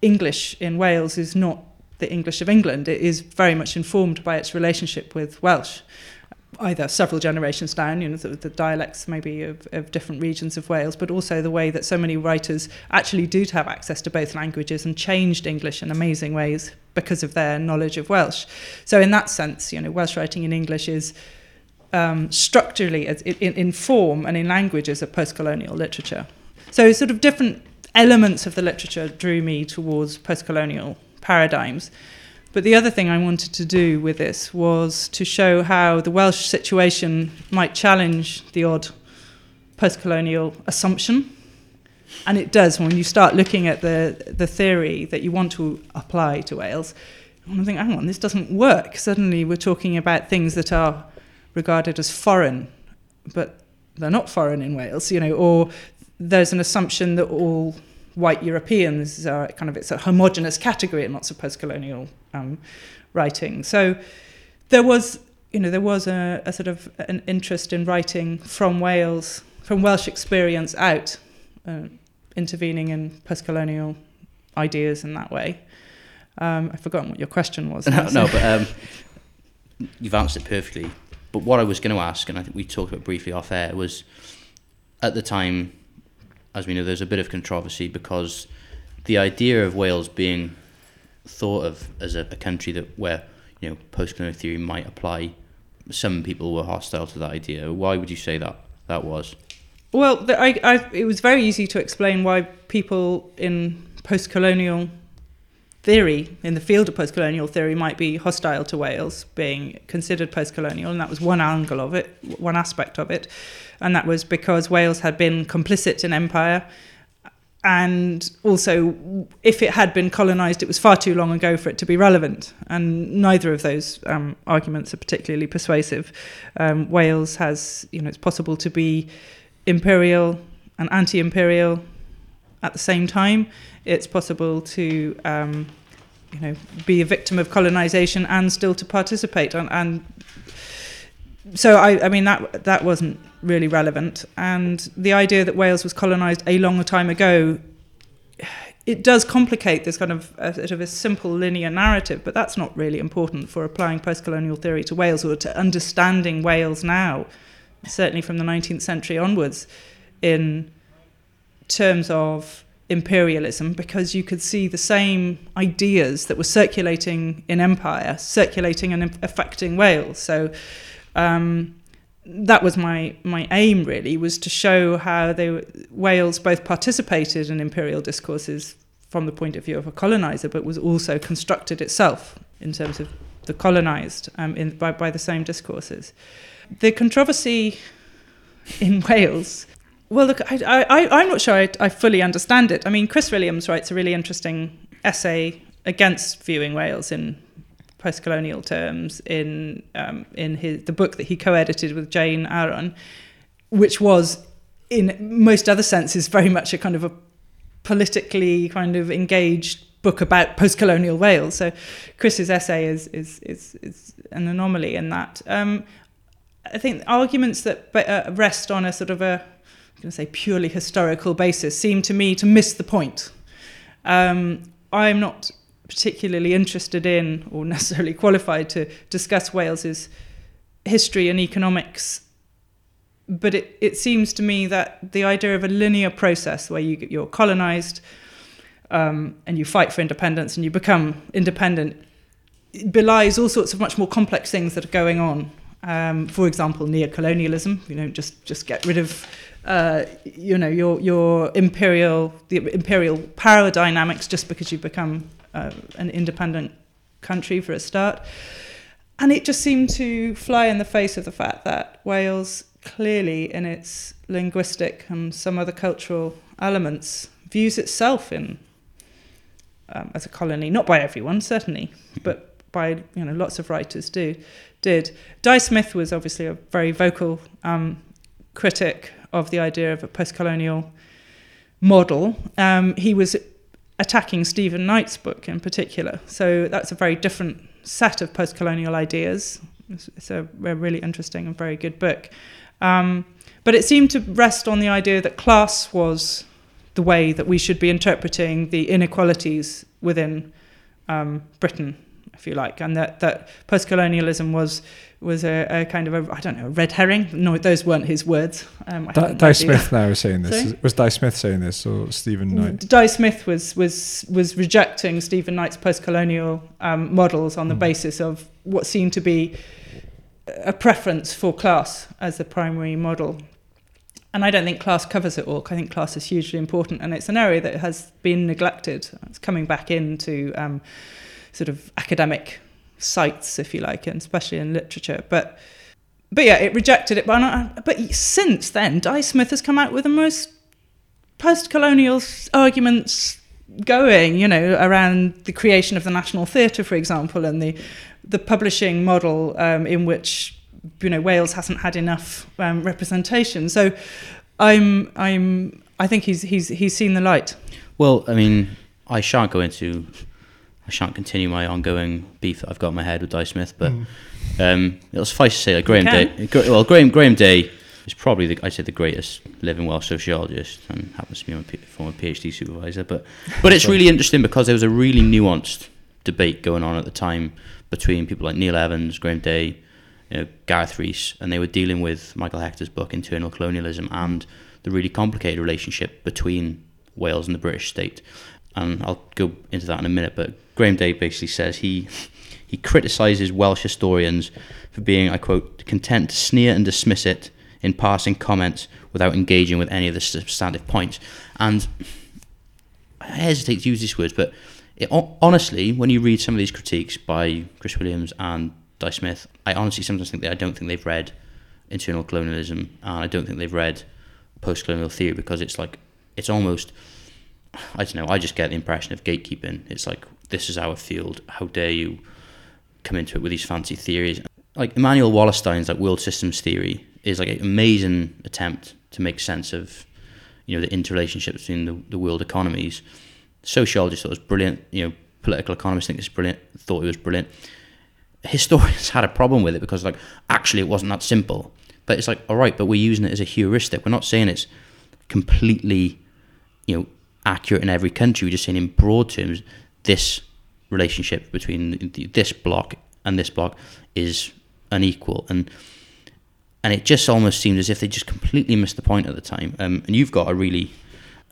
English in Wales is not the English of England. It is very much informed by its relationship with Welsh, either several generations down, you know, the, the dialects maybe of, of different regions of Wales, but also the way that so many writers actually do have access to both languages and changed English in amazing ways because of their knowledge of Welsh. So in that sense, you know, Welsh writing in English is um, structurally, in, in form and in language, as a post-colonial literature. So sort of different elements of the literature drew me towards post-colonial paradigms. But the other thing I wanted to do with this was to show how the Welsh situation might challenge the odd post colonial assumption. And it does when you start looking at the, the theory that you want to apply to Wales. I think, hang on, this doesn't work. Suddenly we're talking about things that are regarded as foreign, but they're not foreign in Wales, you know, or there's an assumption that all white Europeans are kind of it's a homogenous category in lots of post-colonial um, writing. So there was, you know, there was a, a sort of an interest in writing from Wales, from Welsh experience out, uh, intervening in post-colonial ideas in that way. Um, I've forgotten what your question was. No, no, but um, you've answered it perfectly. But what I was going to ask, and I think we talked about briefly off air, was at the time, as we know, there's a bit of controversy because the idea of Wales being thought of as a, a country that where you know post-colonial theory might apply, some people were hostile to that idea. Why would you say that that was? Well, the, I, I, it was very easy to explain why people in post-colonial theory, in the field of post-colonial theory, might be hostile to Wales being considered post-colonial, and that was one angle of it, one aspect of it, and that was because Wales had been complicit in empire, and also if it had been colonised, it was far too long ago for it to be relevant, and neither of those um, arguments are particularly persuasive. Um, Wales has, you know, it's possible to be imperial and anti-imperial at the same time. It's possible to, um, you know, be a victim of colonization and still to participate. And, and so, I, I mean, that that wasn't really relevant. And the idea that Wales was colonized a long time ago. It does complicate this kind of a, sort of a simple linear narrative, but that's not really important for applying post-colonial theory to Wales or to understanding Wales now, certainly from the 19th century onwards, in terms of imperialism because you could see the same ideas that were circulating in empire circulating and affecting Wales. So um, that was my my aim really was to show how they Wales both participated in imperial discourses from the point of view of a colonizer, but was also constructed itself in terms of the colonized um, in, by, by the same discourses. The controversy in Wales well, look, I, I, I'm not sure I, I fully understand it. I mean, Chris Williams writes a really interesting essay against viewing Wales in post-colonial terms in um, in his the book that he co-edited with Jane Aaron, which was, in most other senses, very much a kind of a politically kind of engaged book about post-colonial Wales. So, Chris's essay is is is, is an anomaly in that. Um, I think arguments that uh, rest on a sort of a going to say purely historical basis seem to me to miss the point. Um, I'm not particularly interested in or necessarily qualified to discuss Wales's history and economics, but it, it seems to me that the idea of a linear process where you, you're colonized um, and you fight for independence and you become independent belies all sorts of much more complex things that are going on. Um, for example, neocolonialism. You know, just just get rid of uh, you know your your imperial the imperial power dynamics just because you've become uh, an independent country for a start. And it just seemed to fly in the face of the fact that Wales clearly in its linguistic and some other cultural elements views itself in um, as a colony not by everyone certainly but by you know lots of writers do did. Dai Smith was obviously a very vocal um, critic of the idea of a post-colonial model. Um, he was attacking Stephen Knight's book in particular. So that's a very different set of post-colonial ideas. It's, it's a, a, really interesting and very good book. Um, but it seemed to rest on the idea that class was the way that we should be interpreting the inequalities within um, Britain, if you like, and that, that post-colonialism was was a, a, kind of a I don't know a red herring. No, those weren't his words. Um, I Di, haven't Di read Smith now is saying this. Sorry? Was Dai Smith saying this or Stephen Knight? Dai Smith was was was rejecting Stephen Knight's post-colonial um, models on the basis of what seemed to be a preference for class as the primary model. and I don't think class covers it all. I think class is hugely important, and it's an area that has been neglected. It's coming back into um, sort of academic sites, if you like, and especially in literature. But but yeah, it rejected it. But but since then, Dai Smith has come out with the most post-colonial arguments going. You know, around the creation of the National Theatre, for example, and the the publishing model um, in which you know Wales hasn't had enough um, representation. So I'm I'm I think he's he's he's seen the light. Well, I mean, I shan't go into, I shan't continue my ongoing beef that I've got in my head with Dai Smith, but um, it'll suffice to say that Graham. Day, well, Graham Graham Day is probably the, I'd say the greatest living Welsh sociologist, and happens to be my P- former PhD supervisor. But but it's really interesting because there was a really nuanced debate going on at the time between people like Neil Evans, Graham Day, you know, Gareth Rees, and they were dealing with Michael Hechter's book, Internal Colonialism, and the really complicated relationship between Wales and the British state. And I'll go into that in a minute, but Graham Day basically says he he criticises Welsh historians for being, I quote, content to sneer and dismiss it in passing comments without engaging with any of the substantive points. And I hesitate to use these words, but it, honestly, when you read some of these critiques by Chris Williams and Dai Smith, I honestly sometimes think that I don't think they've read internal colonialism, and I don't think they've read post-colonial theory because it's like it's almost I don't know. I just get the impression of gatekeeping. It's like this is our field. How dare you come into it with these fancy theories? Like Immanuel Wallerstein's like world systems theory is like an amazing attempt to make sense of you know the interrelationship between the, the world economies. Sociologists thought it was brilliant. You know, political economists think it's brilliant. Thought it was brilliant. Historians had a problem with it because like actually it wasn't that simple. But it's like all right, but we're using it as a heuristic. We're not saying it's completely you know accurate in every country. We're just saying in broad terms, this relationship between this block and this block is unequal, and and it just almost seemed as if they just completely missed the point at the time. Um, and you've got a really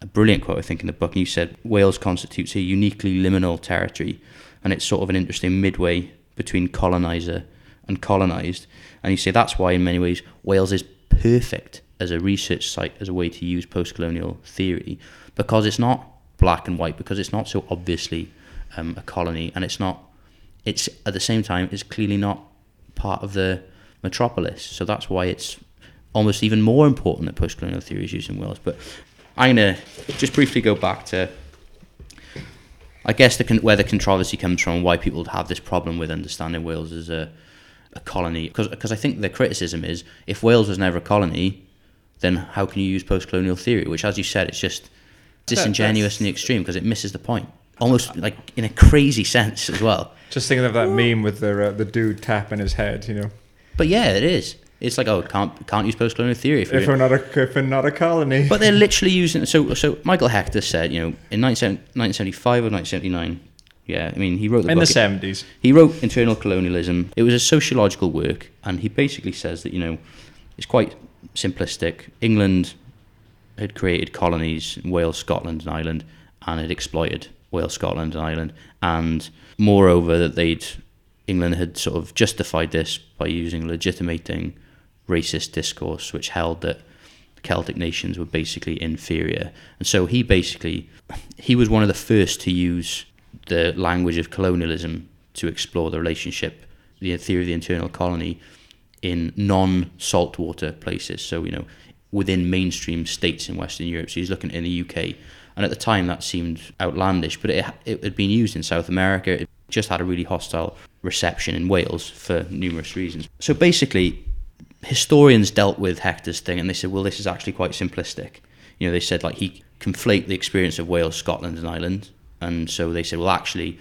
a brilliant quote, I think, in the book. And you said Wales constitutes a uniquely liminal territory, and it's sort of an interesting midway between colonizer and colonized. And you say that's why, in many ways, Wales is perfect as a research site, as a way to use post-colonial theory, because it's not black and white, because it's not so obviously um, a colony, and it's not. It's at the same time, it's clearly not part of the metropolis. So that's why it's almost even more important that post-colonial theory is used in Wales. But I'm gonna just briefly go back to, I guess, the con- where the controversy comes from, why people have this problem with understanding Wales as a, a colony. Because I think the criticism is, if Wales was never a colony, then how can you use post-colonial theory? Which, as you said, it's just disingenuous in the extreme because it misses the point, almost like in a crazy sense as well. Just thinking of that meme with the uh, the dude tapping his head, you know. But yeah, it is. It's like oh, can't can't use post-colonial theory if, If we're not a if we're not a colony. But they're literally using so so Michael Hechter said, you know, in 19, 1975 or 1979, yeah, I mean, he wrote the in the seventies. He wrote Internal Colonialism. It was a sociological work, and he basically says that, you know, it's quite simplistic. England had created colonies in Wales, Scotland, and Ireland, and had exploited Wales, Scotland, and Ireland. And moreover, that they'd England had sort of justified this by using legitimating racist discourse, which held that Celtic nations were basically inferior. And so he basically he was one of the first to use the language of colonialism to explore the relationship, the theory of the internal colony in non-saltwater places. So you know, within mainstream states in Western Europe. So he's looking in the UK, and at the time that seemed outlandish, but it it had been used in South America. It just had a really hostile reception in Wales for numerous reasons. So basically, historians dealt with Hechter's thing, and they said, well, this is actually quite simplistic. You know, they said like he conflate the experience of Wales, Scotland, and Ireland, and so they said, well, actually,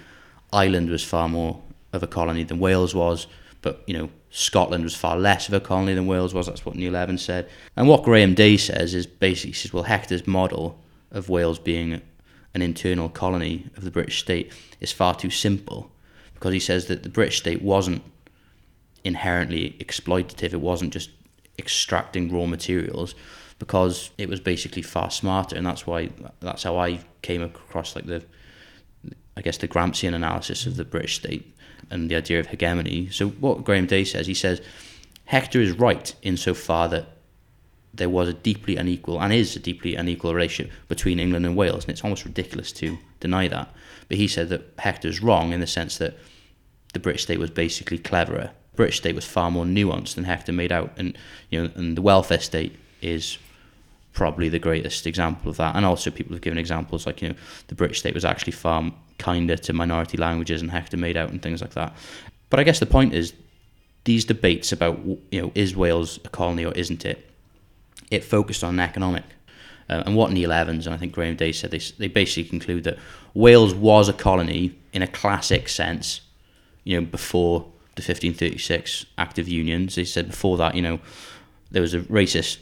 Ireland was far more of a colony than Wales was, but you know, Scotland was far less of a colony than Wales was. That's what Neil Evans said. And what Graham Day says is basically says, well, Hechter's model of Wales being an internal colony of the British state is far too simple because he says that the British state wasn't inherently exploitative. It wasn't just extracting raw materials because it was basically far smarter, and that's why that's how I came across like the, I guess the Gramscian analysis of the British state and the idea of hegemony. So what Graham Day says, he says, Hechter is right insofar that there was a deeply unequal and is a deeply unequal relationship between England and Wales, and it's almost ridiculous to deny that. But he said that Hechter's wrong in the sense that the British state was basically cleverer. British state was far more nuanced than Hector made out, and you know, and the welfare state is probably the greatest example of that. And also, people have given examples like you know, the British state was actually far kinder to minority languages and Hechter made out, and things like that. But I guess the point is, these debates about you know, is Wales a colony or isn't it? It focused on economic. Uh, and what Neil Evans and I think Graham Day said, they, they basically conclude that Wales was a colony in a classic sense, you know, before the 1536 Act of Unions. They said before that, you know, there was a racist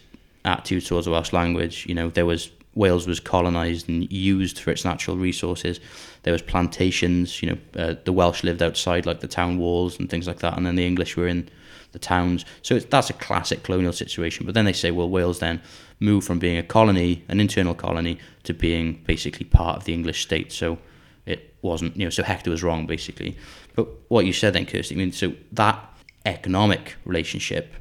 attitude towards the Welsh language. You know, there was Wales was colonised and used for its natural resources. There was plantations. You know, uh, the Welsh lived outside like the town walls and things like that, and then the English were in the towns. So that's a classic colonial situation. But then they say, well, Wales then moved from being a colony, an internal colony, to being basically part of the English state. So it wasn't, you know, so Hechter was wrong basically. But what you said then, Kirsti, I mean, so that economic relationship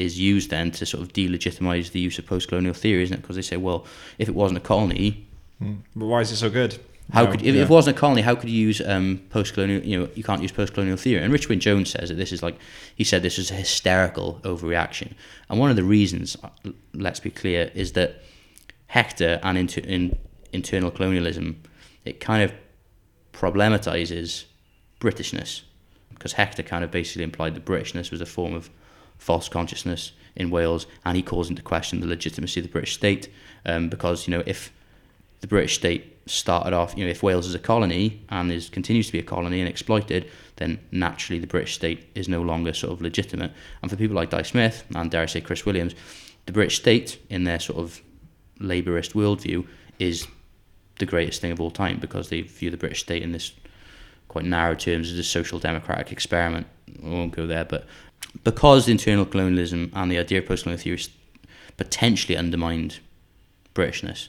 is used then to sort of delegitimize the use of post-colonial theory, isn't it? Because they say, well, if it wasn't a colony, But why is it so good? how No, could if, yeah. if it wasn't a colony, how could you use um, post-colonial? You know, you can't use post-colonial theory. And Richard Jones says that this is like he said this is a hysterical overreaction. And one of the reasons, uh, let's be clear, is that Hechter and inter, in, internal colonialism, it kind of problematizes Britishness because Hechter kind of basically implied that Britishness was a form of false consciousness in Wales, and he calls into question the legitimacy of the British state um, because you know if the British state started off, you know, if Wales is a colony and is continues to be a colony and exploited, then naturally the British state is no longer sort of legitimate. And for people like Dai Smith and dare I say Chris Williams, the British state in their sort of labourist worldview is the greatest thing of all time because they view the British state in this quite narrow terms as a social democratic experiment. I won't go there, but because internal colonialism and the idea of post-colonial theory potentially undermined Britishness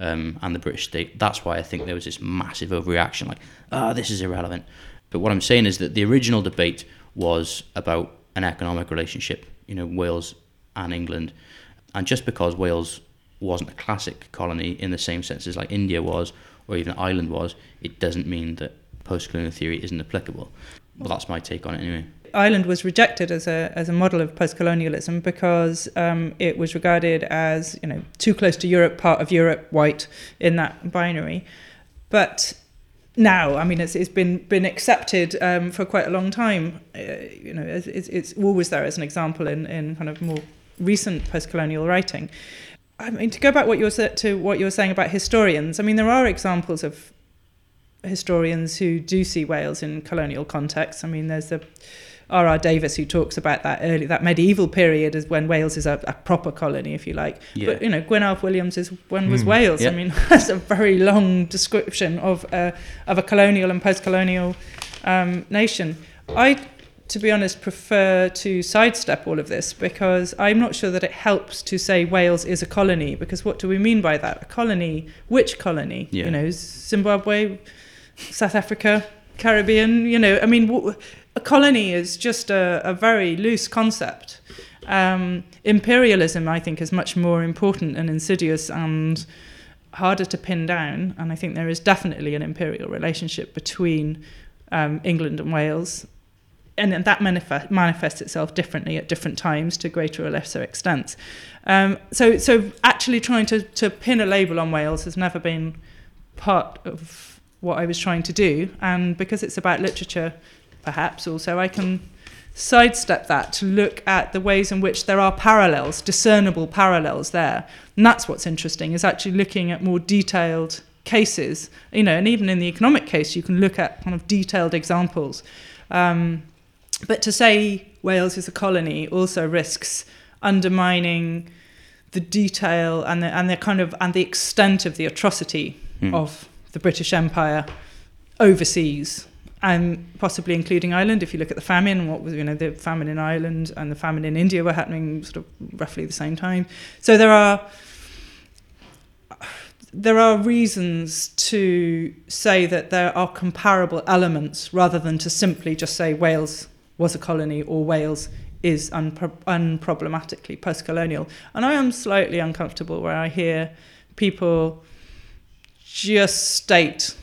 um, and the British state, that's why I think there was this massive overreaction, like, ah, this is irrelevant. But what I'm saying is that the original debate was about an economic relationship, you know, Wales and England, and just because Wales wasn't a classic colony in the same sense as like India was or even Ireland was, it doesn't mean that post-colonial theory isn't applicable. Well, that's my take on it anyway. Ireland was rejected as a as a model of post-colonialism because um, it was regarded as you know too close to Europe, part of Europe, white in that binary. But now, I mean, it's, it's been been accepted um, for quite a long time. Uh, you know, it's, it's, always there as an example in, in kind of more recent post-colonial writing. I mean, to go back what you were to what you were saying about historians. I mean, there are examples of historians who do see Wales in colonial contexts. I mean, there's the R.R. Davies who talks about that early that medieval period as when Wales is a, a proper colony, if you like. Yeah. But you know, Gwyn Alf Williams is when was Wales. Yeah. I mean, that's a very long description of a of a colonial and post-colonial um, nation. I, to be honest, prefer to sidestep all of this because I'm not sure that it helps to say Wales is a colony. Because what do we mean by that? A colony? Which colony? Yeah. You know, Zimbabwe, South Africa, Caribbean. You know, I mean, w- a colony is just a, a very loose concept. Um, imperialism, I think, is much more important and insidious and harder to pin down. And I think there is definitely an imperial relationship between um, England and Wales. And that manifest, manifests itself differently at different times to greater or lesser extents. Um, so, so actually trying to, to pin a label on Wales has never been part of what I was trying to do. And because it's about literature, perhaps also, I can sidestep that to look at the ways in which there are parallels, discernible parallels there. And that's what's interesting, is actually looking at more detailed cases. You know, and even in the economic case, you can look at kind of detailed examples. Um, but to say Wales is a colony also risks undermining the detail and the and the kind of and the extent of the atrocity of the British Empire overseas and possibly including Ireland. If you look at the famine, what was you know the famine in Ireland and the famine in India were happening sort of roughly the same time. So there are there are reasons to say that there are comparable elements rather than to simply just say Wales was a colony or Wales is unpro- unproblematically post-colonial. And I am slightly uncomfortable where I hear people just state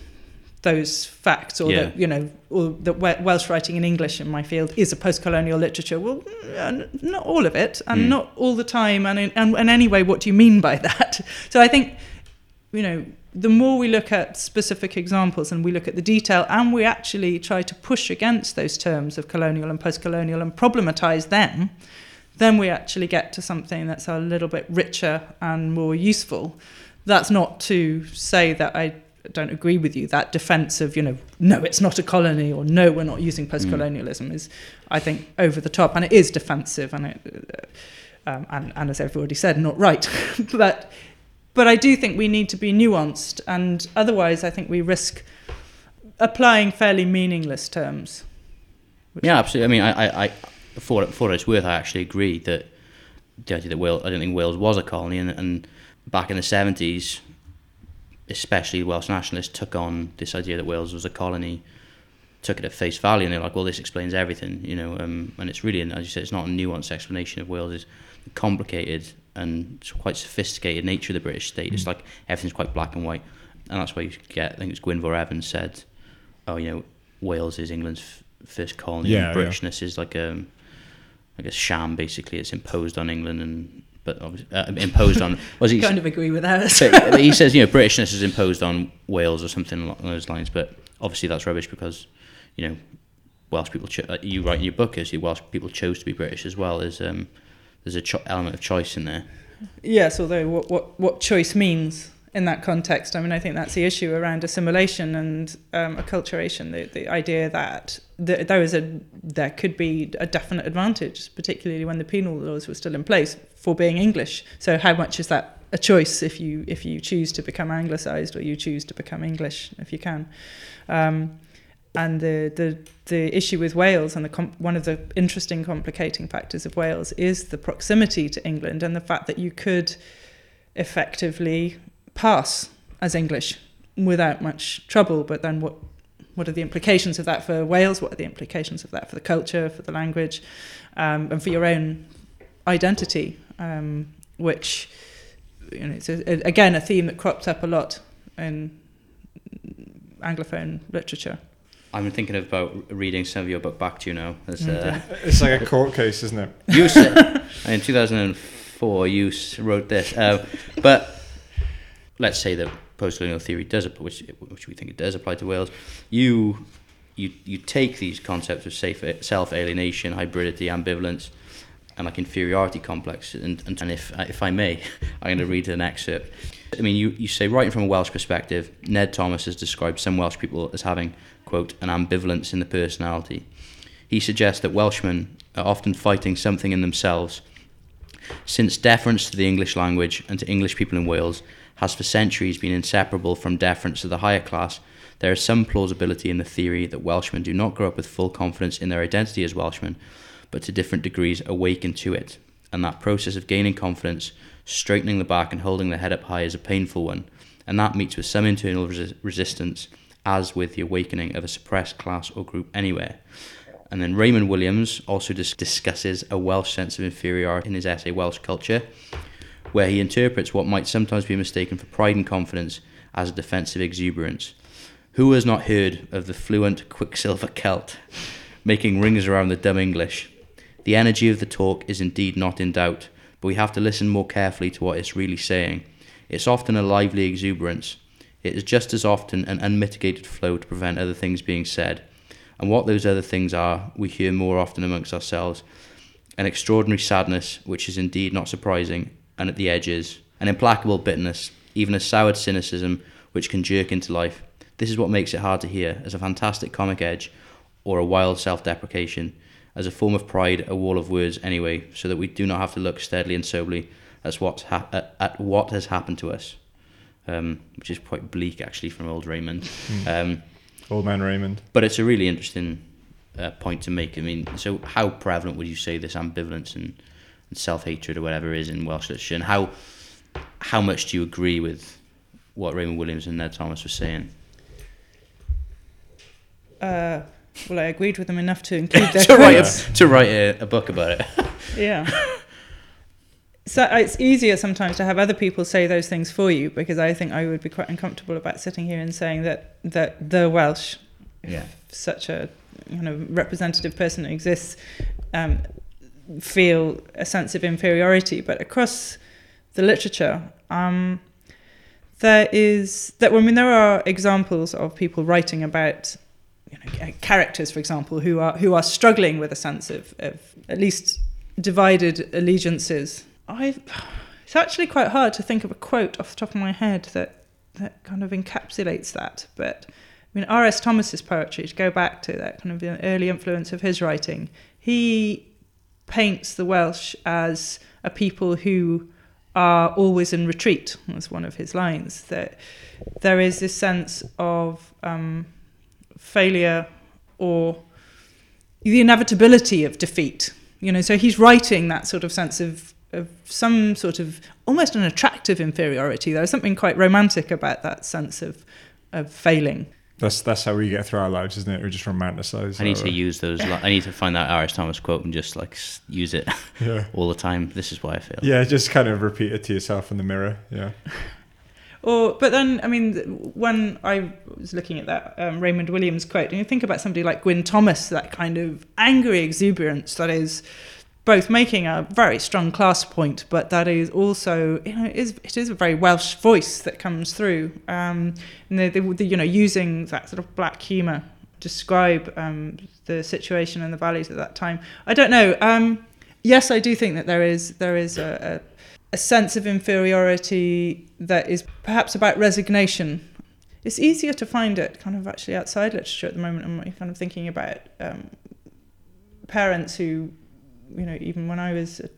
those facts or Yeah. that you know or that Welsh writing in English in my field is a post-colonial literature well not all of it and Mm. not all the time and in, and, and anyway what do you mean by that so I think you know the more we look at specific examples and we look at the detail and we actually try to push against those terms of colonial and post-colonial and problematize them then we actually get to something that's a little bit richer and more useful that's not to say that I don't agree with you. That defense of, you know, no, it's not a colony or no, we're not using post colonialism is, I think, over the top. And it is defensive and, it, uh, um, and, and as I've already said, not right. but, but I do think we need to be nuanced. And otherwise, I think we risk applying fairly meaningless terms. Yeah, absolutely. I mean, I, I, I for for it's worth, I actually agree that the idea that Wales, I don't think Wales was a colony, and, and back in the seventies, especially Welsh nationalists took on this idea that Wales was a colony, took it at face value, and they're like, well, this explains everything, you know. Um, and it's really, as you said, it's not a nuanced explanation of Wales. It's complicated and quite sophisticated nature of the British state. It's like everything's quite black and white, and that's why you get. I think it's Gwynfor Evans said, "Oh, you know, Wales is England's f- first colony. Yeah, and yeah. Britishness is like a, like a sham. Basically, it's imposed on England and." But uh, imposed on was he Kind of agree with but he says, you know, Britishness is imposed on Wales or something along those lines. But obviously, that's rubbish because, you know, Welsh people. Cho- uh, you write in your book is Welsh people chose to be British as well. There's um, there's a cho- element of choice in there. Yes, although what, what, what choice means in that context, I mean, I think that's the issue around assimilation and um, acculturation. The, the idea that th- there is a there could be a definite advantage, particularly when the penal laws were still in place, for being English. So how much is that a choice if you if you choose to become anglicised or you choose to become English if you can? Um, and the, the the issue with Wales and the one of the interesting complicating factors of Wales is the proximity to England and the fact that you could effectively pass as English without much trouble. But then what what are the implications of that for Wales? What are the implications of that for the culture, for the language, um, and for your own identity? Um, which you know, it's a, again a theme that crops up a lot in Anglophone literature. I'm thinking about reading some of your book back to you now. As, uh, It's like a court case, isn't it? you said, in 2004, you wrote this. Uh, but let's say that post-colonial theory does, app- which which we think it does apply to Wales. You you you take these concepts of safe self-alienation, hybridity, ambivalence, and like inferiority complex. And and, and if uh, if I may, I'm going to read an excerpt. I mean, you, you say, writing from a Welsh perspective, Ned Thomas has described some Welsh people as having, quote, an ambivalence in the personality. He suggests that Welshmen are often fighting something in themselves. Since deference to the English language and to English people in Wales has for centuries been inseparable from deference to the higher class, there is some plausibility in the theory that Welshmen do not grow up with full confidence in their identity as Welshmen, but to different degrees awaken to it. And that process of gaining confidence, straightening the back, and holding the head up high is a painful one. And that meets with some internal resi- resistance, as with the awakening of a suppressed class or group anywhere. And then Raymond Williams also dis- discusses a Welsh sense of inferiority in his essay Welsh Culture, where he interprets what might sometimes be mistaken for pride and confidence as a defensive exuberance. Who has not heard of the fluent Quicksilver Celt making rings around the dumb English? The energy of the talk is indeed not in doubt, but we have to listen more carefully to what it's really saying. It's often a lively exuberance. It is just as often an unmitigated flow to prevent other things being said. And what those other things are, we hear more often amongst ourselves. An extraordinary sadness, which is indeed not surprising, and at the edges, an implacable bitterness, even a soured cynicism which can jerk into life. This is what makes it hard to hear, as a fantastic comic edge or a wild self deprecation, as a form of pride, a wall of words anyway, so that we do not have to look steadily and soberly at, what's ha- at, at what has happened to us. Um, which is quite bleak actually from old Raymond. Um, Old man Raymond. but it's a really interesting uh, point to make. I mean, so how prevalent would you say this ambivalence and, and self hatred or whatever is in Welsh literature, and how how much do you agree with what Raymond Williams and Ned Thomas were saying? Uh, well, I agreed with them enough to include their to write a, to write a, a book about it. Yeah. So uh, it's easier sometimes to have other people say those things for you because I think I would be quite uncomfortable about sitting here and saying that that the Welsh, Yeah. such a you know representative person who exists, um, feel a sense of inferiority. But across the literature, um, there is that. I mean, there are examples of people writing about you know, characters, for example, who are who are struggling with a sense of, of at least divided allegiances. I, it's actually quite hard to think of a quote off the top of my head that that kind of encapsulates that. But I mean, R.S. Thomas's poetry, to go back to that kind of early influence of his writing, he paints the Welsh as a people who are always in retreat. Was one of his lines. That there is this sense of um, failure or the inevitability of defeat. You know, so he's writing that sort of sense of, of some sort of almost an attractive inferiority. There's something quite romantic about that sense of of failing. That's that's how we get through our lives, isn't it? We just romanticize. I need to use those. Li- I need to find that R.S. Thomas quote and just like use it Yeah. all the time. This is why I feel. Yeah, just kind of repeat it to yourself in the mirror. Yeah. Or, but then, I mean, when I was looking at that um, Raymond Williams quote, and you think about somebody like Gwyn Thomas, that kind of angry exuberance that is both making a very strong class point, but that is also, you know, it is, it is a very Welsh voice that comes through. Um, and they, they, they, you know, using that sort of black humour to describe um, the situation in the valleys at that time. I don't know. Um, yes, I do think that there is there is a, a a sense of inferiority that is perhaps about resignation. It's easier to find it kind of actually outside literature at the moment. I'm kind of thinking about um, parents who, you know, even when I was a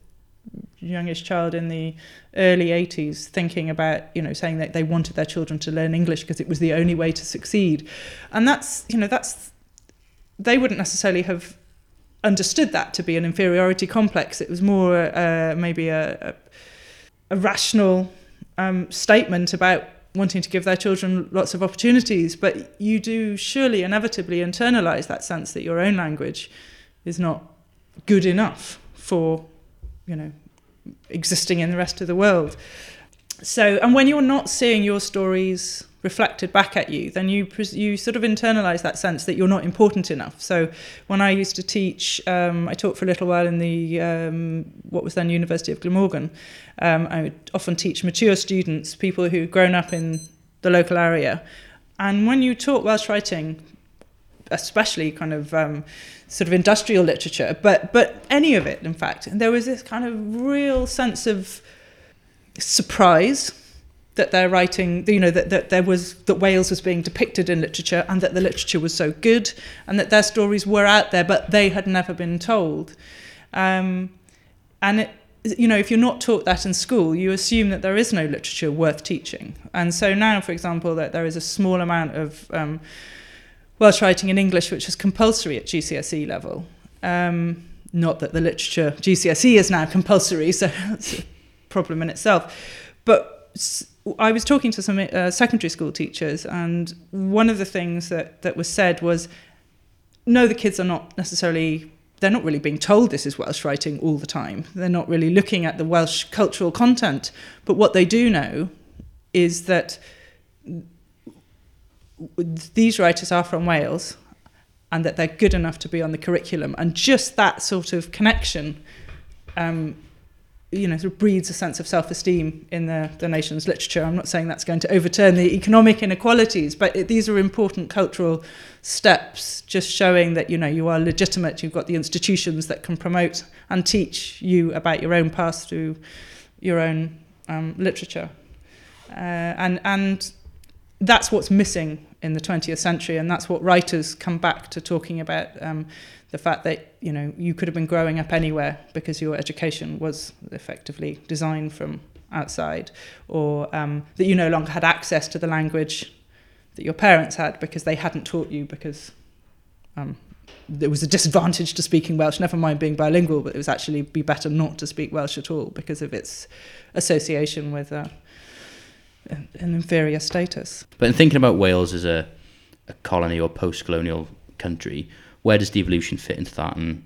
youngest child in the early 80s, thinking about, you know, saying that they wanted their children to learn English because it was the only way to succeed. And that's, you know, that's, they wouldn't necessarily have understood that to be an inferiority complex. It was more uh, maybe a, a, a rational um, statement about wanting to give their children lots of opportunities. But you do surely inevitably internalize that sense that your own language is not good enough for, you know, existing in the rest of the world. So, and when you're not seeing your stories reflected back at you, then you you sort of internalize that sense that you're not important enough. So, when I used to teach, um, I taught for a little while in the um, what was then University of Glamorgan. Um, I would often teach mature students, people who'd grown up in the local area, and when you taught Welsh writing, especially kind of um, sort of industrial literature, but but any of it, in fact, there was this kind of real sense of surprise that they're writing, you know, that, that there was that Wales was being depicted in literature and that the literature was so good and that their stories were out there, but they had never been told. Um, and it, you know, if you're not taught that in school, you assume that there is no literature worth teaching. And so now, for example, that there is a small amount of um, Welsh writing in English which is compulsory at GCSE level. Um, not that the literature GCSE is now compulsory, so that's a problem in itself. But I was talking to some uh, secondary school teachers, and one of the things that, that was said was no, the kids are not necessarily, they're not really being told this is Welsh writing all the time. They're not really looking at the Welsh cultural content. But what they do know is that these writers are from Wales and that they're good enough to be on the curriculum. And just that sort of connection, um, you know, sort of breeds a sense of self-esteem in the, the nation's literature. I'm not saying that's going to overturn the economic inequalities, but it, these are important cultural steps, just showing that, you know, you are legitimate, you've got the institutions that can promote and teach you about your own past through your own um, literature. Uh, and, and that's what's missing in the 20th century, and that's what writers come back to talking about um, the fact that you know you could have been growing up anywhere because your education was effectively designed from outside, or um, that you no longer had access to the language that your parents had because they hadn't taught you because um, there was a disadvantage to speaking Welsh. Never mind being bilingual, but it was actually be better not to speak Welsh at all because of its association with. Uh, an inferior status. But in thinking about Wales as a, a colony or post-colonial country. Where does devolution fit into that, and,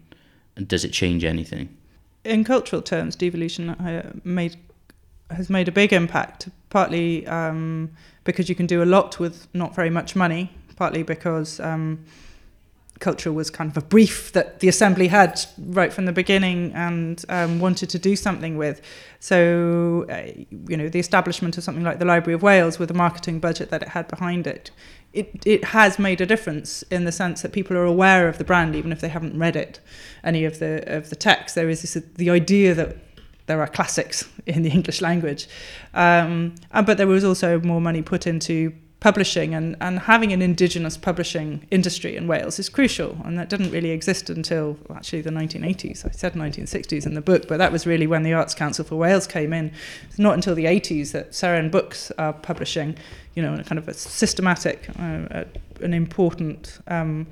and does it change anything? in cultural terms, devolution uh, made has made a big impact. Partly um, because you can do a lot with not very much money. Partly because um, culture was kind of a brief that the assembly had right from the beginning and um, wanted to do something with. So, uh, you know, the establishment of something like the Library of Wales with the marketing budget that it had behind it, it, it has made a difference in the sense that people are aware of the brand even if they haven't read it, any of the of the text. There is this, the idea that there are classics in the English language, um, but there was also more money put into publishing and, and having an indigenous publishing industry in Wales is crucial. And that didn't really exist until well, actually the 1980s I said 1960s in the book but that was really when the Arts Council for Wales came in. It's not until the 80s that Seren Books are publishing you know a kind of a systematic uh, an important um,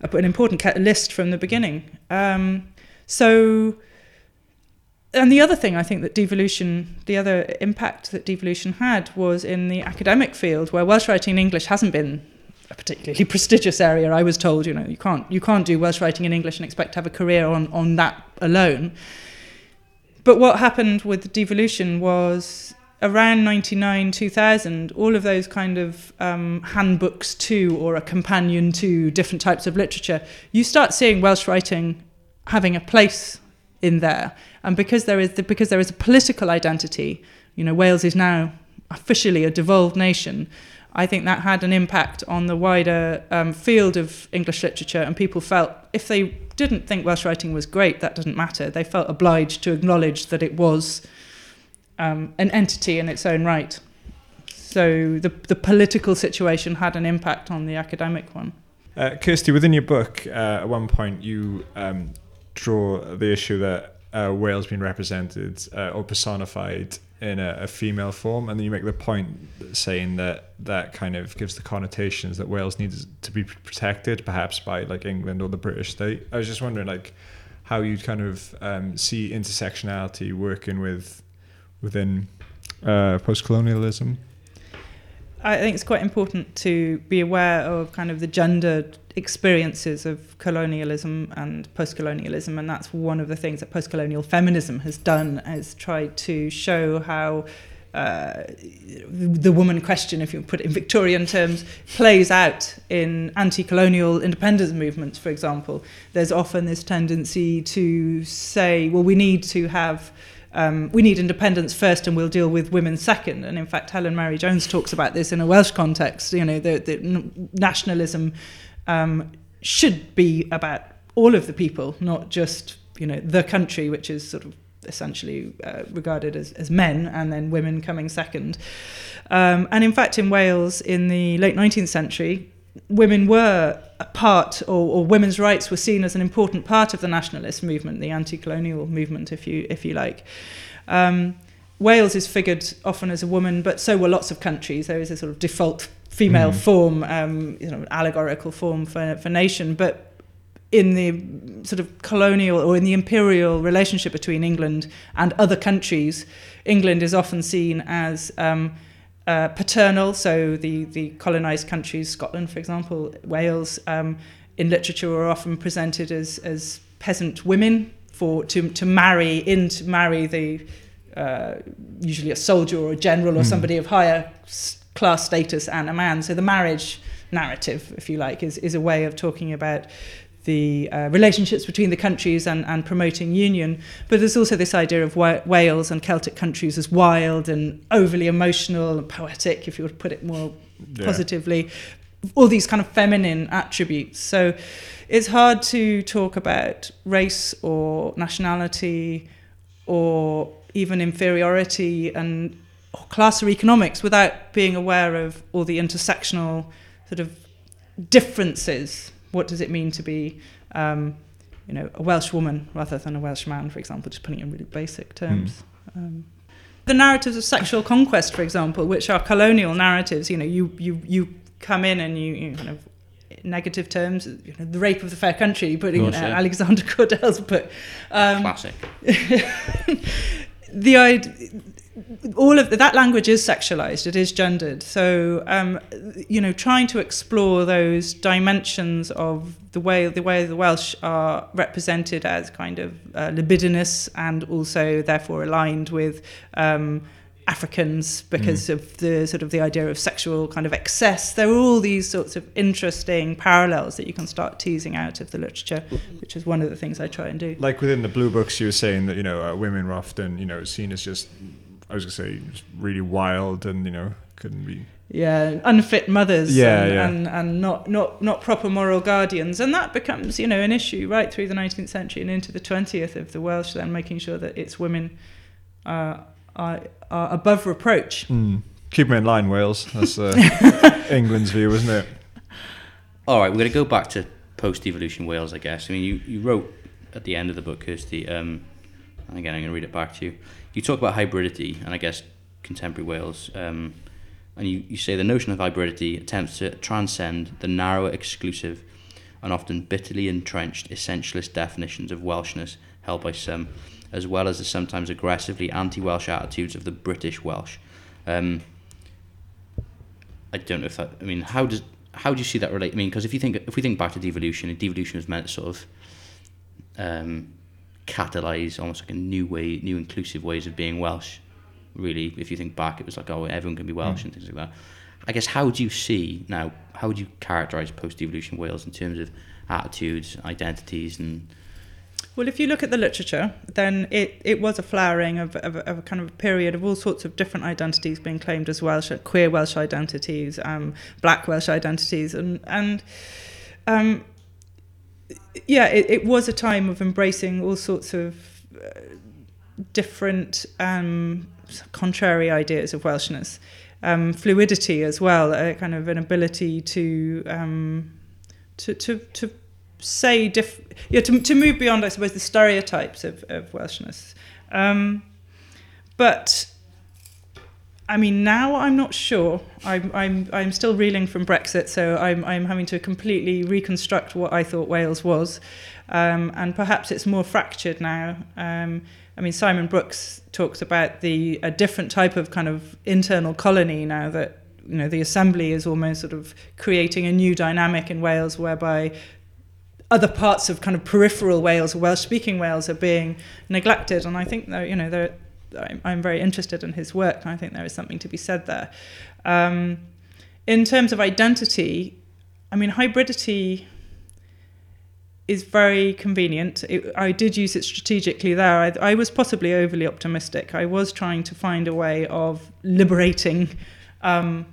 an important list from the beginning. Um, so and the other thing I think that devolution, the other impact that devolution had was in the academic field, where Welsh writing in English hasn't been a particularly prestigious area. I was told, you know, you can't you can't do Welsh writing in English and expect to have a career on on that alone. But what happened with devolution was around 99 2000 all of those kind of um, handbooks to or a companion to different types of literature you start seeing welsh writing having a place in there and because there is the, because there is a political identity, you know, Wales is now officially a devolved nation. I think that had an impact on the wider um, field of English literature, and people felt if they didn't think Welsh writing was great, that doesn't matter. They felt obliged to acknowledge that it was um, an entity in its own right. So the the political situation had an impact on the academic one. Uh, Kirsti, within your book, uh, at one point you um, draw the issue that uh, Wales being represented uh, or personified in a, a, female form, and then you make the point saying that that kind of gives the connotations that Wales needs to be protected, perhaps by like England or the British state. I was just wondering, like, how you'd kind of um, see intersectionality working with within uh, post-colonialism. I think it's quite important to be aware of kind of the gendered experiences of colonialism and post-colonialism and that's one of the things that post-colonial feminism has done is tried to show how uh, the woman question, if you put it in Victorian terms, plays out in anti-colonial independence movements, for example. There's often this tendency to say, well, we need to have um, we need independence first and we'll deal with women second. And in fact, Helen Mary Jones talks about this in a Welsh context. You know, the, the nationalism um, should be about all of the people, not just, you know, the country, which is sort of essentially uh, regarded as, as men and then women coming second. Um, and in fact, in Wales in the late 19th century, women were a part, or, or, women's rights were seen as an important part of the nationalist movement, the anti-colonial movement, if you if you like. Um, Wales is figured often as a woman, but so were lots of countries. There is a sort of default female mm. form, um, you know, allegorical form for for nation, but in the sort of colonial or in the imperial relationship between England and other countries, England is often seen as um, uh, paternal, so the, the colonised countries, Scotland, for example, Wales, um, in literature are often presented as, as peasant women for to, to marry in to marry the uh, usually a soldier or a general or mm. somebody of higher class status and a man. So the marriage narrative, if you like, is, is a way of talking about the uh, relationships between the countries and, and promoting union. But there's also this idea of Wales and Celtic countries as wild and overly emotional and poetic, if you would put it more yeah. positively. All these kind of feminine attributes. So it's hard to talk about race or nationality or even inferiority and class or economics without being aware of all the intersectional sort of differences what does it mean to be, um, you know, a Welsh woman rather than a Welsh man, for example, just putting it in really basic terms. Mm. Um, the narratives of sexual conquest, for example, which are colonial narratives, you know, you, you, you come in and you, you kind of negative terms, you know, the rape of the fair country, putting in Alexander Cordell's book. Um, Classic. the idea all of that language is sexualized it is gendered so um, you know trying to explore those dimensions of the way the way the welsh are represented as kind of uh, libidinous and also therefore aligned with um, Africans because of the sort of the idea of sexual kind of excess. There are all these sorts of interesting parallels that you can start teasing out of the literature, which is one of the things I try and do. Like within the blue books, you were saying that you know uh, women were often you know seen as just I was gonna say just really wild and you know couldn't be yeah unfit mothers Yeah, and, yeah. and and not not not proper moral guardians and that becomes you know an issue right through the 19th century and into the 20th of the Welsh then making sure that its women uh, are are above reproach keep them in line. Wales, that's uh, England's view, isn't it? All right, we're going to go back to post-devolution Wales, I guess. I mean, you, you wrote at the end of the book, Kirsti, um, and again, I'm going to read it back to you. You talk about hybridity and I guess contemporary Wales, um, and you, you say the notion of hybridity attempts to transcend the narrower, exclusive, and often bitterly entrenched essentialist definitions of Welshness held by some, as well as the sometimes aggressively anti-Welsh attitudes of the British Welsh. Um, I don't know if that. I mean, how does how do you see that relate? I mean, because if you think if we think back to devolution, devolution was meant sort of um, catalyze almost like a new way, new inclusive ways of being Welsh. Really, if you think back, it was like oh, everyone can be Welsh and things like that. I guess how do you see now? How would you characterize post-devolution Wales in terms of attitudes, identities, and Well, if you look at the literature, then it, it was a flowering of, of, of a kind of a period of all sorts of different identities being claimed as Welsh, queer Welsh identities, um, black Welsh identities, and and um, yeah, it, it was a time of embracing all sorts of uh, different um, contrary ideas of Welshness, um, fluidity as well, a kind of an ability to um, to to to say diff yeah to, to move beyond I suppose the stereotypes of, of Welshness. Um, but I mean now I'm not sure. I'm, I'm I'm still reeling from Brexit so I'm, I'm having to completely reconstruct what I thought Wales was. Um, and perhaps it's more fractured now. Um, I mean Simon Brooks talks about the a different type of kind of internal colony now that you know the assembly is almost sort of creating a new dynamic in Wales whereby other parts of kind of peripheral Wales, Welsh speaking Wales, are being neglected. And I think that, you know, there, I'm, I'm very interested in his work, and I think there is something to be said there. Um, in terms of identity, I mean, hybridity is very convenient. It, I did use it strategically there. I, I was possibly overly optimistic. I was trying to find a way of liberating um,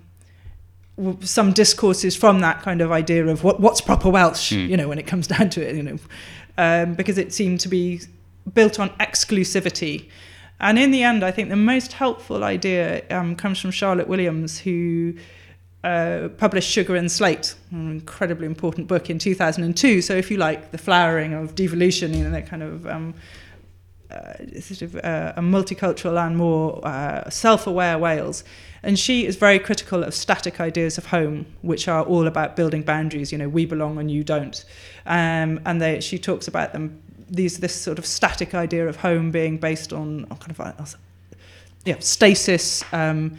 some discourses from that kind of idea of what, what's proper Welsh, you know, when it comes down to it, you know, um, because it seemed to be built on exclusivity. And in the end, I think the most helpful idea um, comes from Charlotte Williams, who uh, published Sugar and Slate, an incredibly important book in 2002. So, if you like, the flowering of devolution, you know, that kind of um, uh, sort of uh, a multicultural and more uh, self-aware Wales. And she is very critical of static ideas of home, which are all about building boundaries. You know, we belong and you don't. Um, and they, she talks about them. These this sort of static idea of home being based on, on kind of uh, yeah stasis. Um,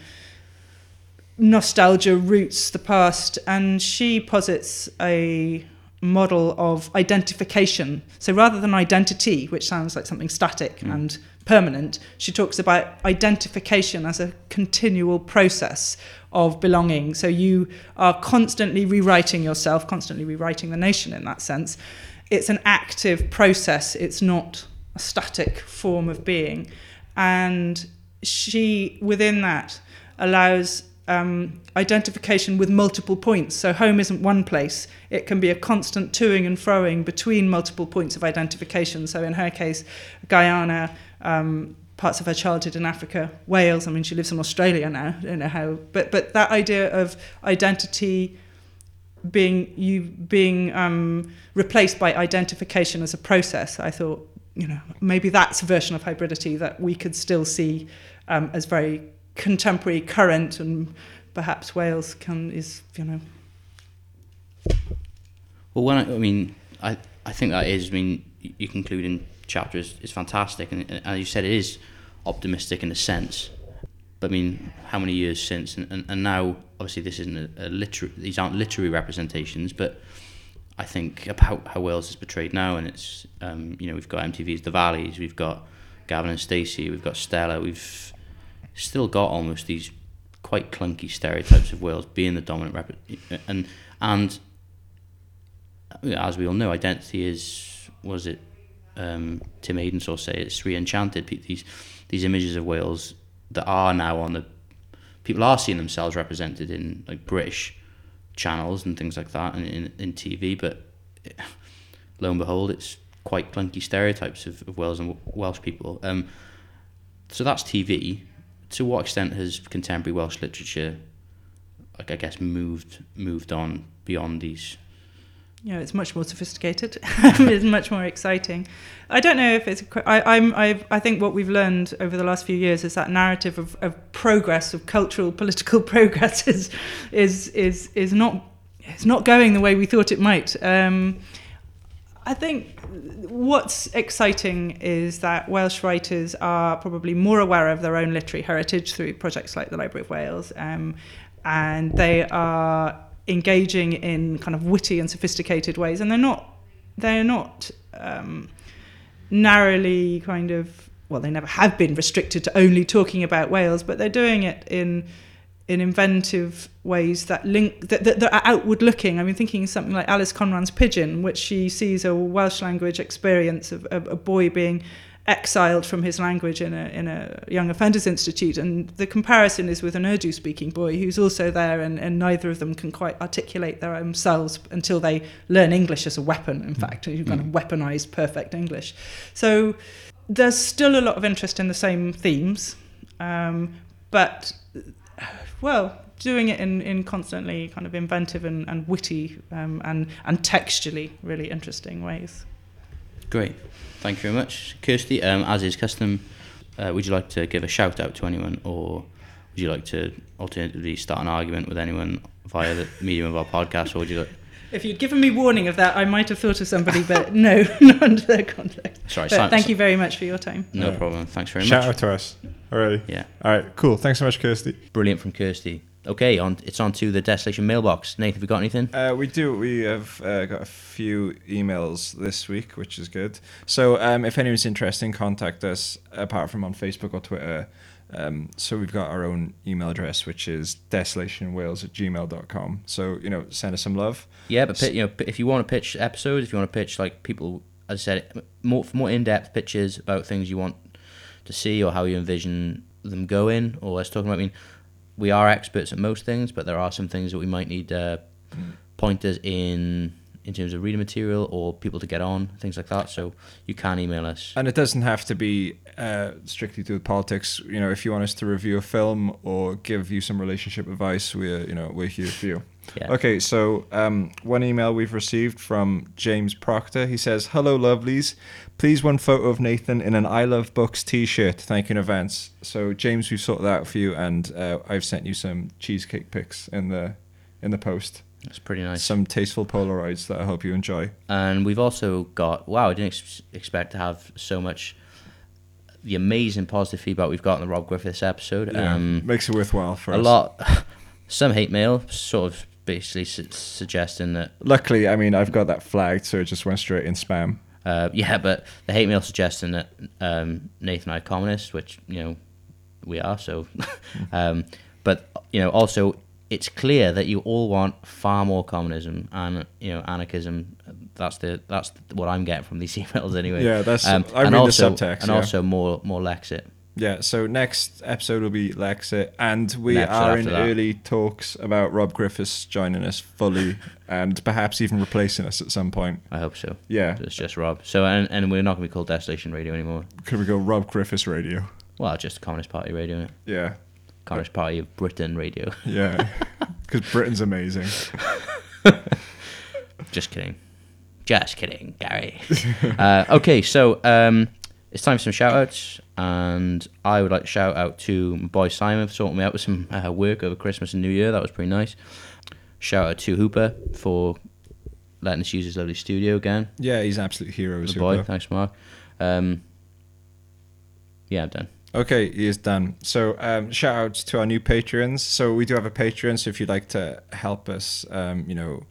nostalgia roots the past and she posits a model of identification so rather than identity which sounds like something static and permanent she talks about identification as a continual process of belonging so you are constantly rewriting yourself constantly rewriting the nation in that sense it's an active process it's not a static form of being and she within that allows um, identification with multiple points. So home isn't one place. It can be a constant toing and froing between multiple points of identification. So in her case, Guyana, um, parts of her childhood in Africa, Wales. I mean, she lives in Australia now. I don't know how, but but that idea of identity being you being um, replaced by identification as a process, I thought, you know, maybe that's a version of hybridity that we could still see um, as very contemporary, current, and perhaps Wales can is you know Well, when I, I mean, I, I think that is. I mean, y- you conclude in chapter is, is fantastic, and, and as you said, it is optimistic in a sense. But I mean, how many years since? And, and, and now, obviously, this isn't a, a literary. These aren't literary representations, but I think about how Wales is portrayed now, and it's um, you know we've got MTV's The Valleys, we've got Gavin and Stacey, we've got Stella, we've still got almost these quite clunky stereotypes of Wales being the dominant rep, and and as we all know, identity is was it um, Tim Edensor say it's re-enchanted. These these images of Wales that are now on the people are seeing themselves represented in like British channels and things like that and in, in TV, but lo and behold, it's quite clunky stereotypes of, of Wales and Welsh people. Um, so that's TV. To what extent has contemporary Welsh literature, like I guess, moved moved on beyond these? You know, it's much more sophisticated. it's much more exciting. I don't know if it's. I, I'm. I. I think what we've learned over the last few years is that narrative of, of progress, of cultural, political progress, is is is is not. It's not going the way we thought it might. Um, I think what's exciting is that Welsh writers are probably more aware of their own literary heritage through projects like the Library of Wales, um, and they are engaging in kind of witty and sophisticated ways, and they're not they're not um, narrowly kind of well, they never have been restricted to only talking about Wales, but they're doing it in in inventive ways that link that, that, that are outward looking. I mean, thinking something like Alys Conran's Pigeon, which she sees a Welsh language experience of, of a boy being exiled from his language in a in a young offenders institute, and the comparison is with an Urdu speaking boy who's also there, and, and neither of them can quite articulate their own selves until they learn English as a weapon. In fact, you kind of weaponized perfect English. So there's still a lot of interest in the same themes, um, but well, doing it in, in constantly kind of inventive and, and witty um, and, and textually really interesting ways. Great, thank you very much, Kirsti. Um, as is custom, uh, would you like to give a shout out to anyone, or would you like to alternatively start an argument with anyone via the medium of our podcast, or would you like? If you'd given me warning of that, I might have thought of somebody, but no, not under that context. Sorry, But thank you very much for your time. No Yeah. problem. Thanks very Shout much. Shout out to us already. Yeah, All right, cool. Thanks so much, Kirsti. brilliant from Kirsti. Okay, on it's on to the Desolation mailbox. Nathan, have you got anything? Uh, we do. We have uh, got a few emails this week, which is good. So, um, if anyone's interested, contact us. Apart from on Facebook or Twitter. Um, so we've got our own email address, which is desolationwales at gmail.com. So you know, send us some love. Yeah, but you know, if you want to pitch episodes, if you want to pitch like people, as I said, more for more in-depth pitches about things you want to see or how you envision them going, or let's talk about. I mean, we are experts at most things, but there are some things that we might need uh, pointers in in terms of reading material or people to get on, things like that. So you can email us. And it doesn't have to be uh, strictly to do with politics. You know, if you want us to review a film or give you some relationship advice, we're you know we're here for you. Yeah. Okay, so um, one email we've received from James Proctor. He says, "Hello, lovelies. Please one photo of Nathan in an I Love Books T-shirt. Thank you in advance." So James, we've sorted that out for you, and uh, I've sent you some cheesecake pics in the in the post. That's pretty nice. Some tasteful Polaroids that I hope you enjoy. And we've also got wow, I didn't ex- expect to have so much the amazing positive feedback we've got on the Rob Griffiths episode. Yeah, Um, makes it worthwhile for us. a us. lot, some hate mail, sort of basically su- suggesting that Luckily, I mean, I've got that flagged, so it just went straight in spam. Uh, yeah, but the hate mail suggesting that um, Nathan and I are communists, which you know we are. So, um, but you know also it's clear that you all want far more communism and you know anarchism. That's the that's what I'm getting from these emails anyway. Yeah, that's- I and read the subtext, and yeah. also more more Lexit. Yeah, so next episode will be Lexit, and we Next are in that. early talks about Rob Griffiths joining us fully, and perhaps even replacing us at some point. I hope so. Yeah. it's just Rob. So and, and we're not going to be called Desolation Radio anymore. Could we go Rob Griffiths Radio? Well, just Communist Party Radio. Yeah, Communist Party of Britain Radio. yeah, because Britain's amazing. Just kidding. Just kidding, Gary. uh, okay, so um, it's time for some shout outs. And I would like to shout out to my boy Simon for sorting me out with some uh, work over Christmas and New Year. That was pretty nice. Shout out to Hooper for letting us use his lovely studio again. Yeah, he's an absolute hero. The boy. Thanks, Mark. Um, yeah, I'm done. Okay, he is done. So um, shout out to our new patrons. So we do have a Patreon. So if you'd like to help us, um, you know,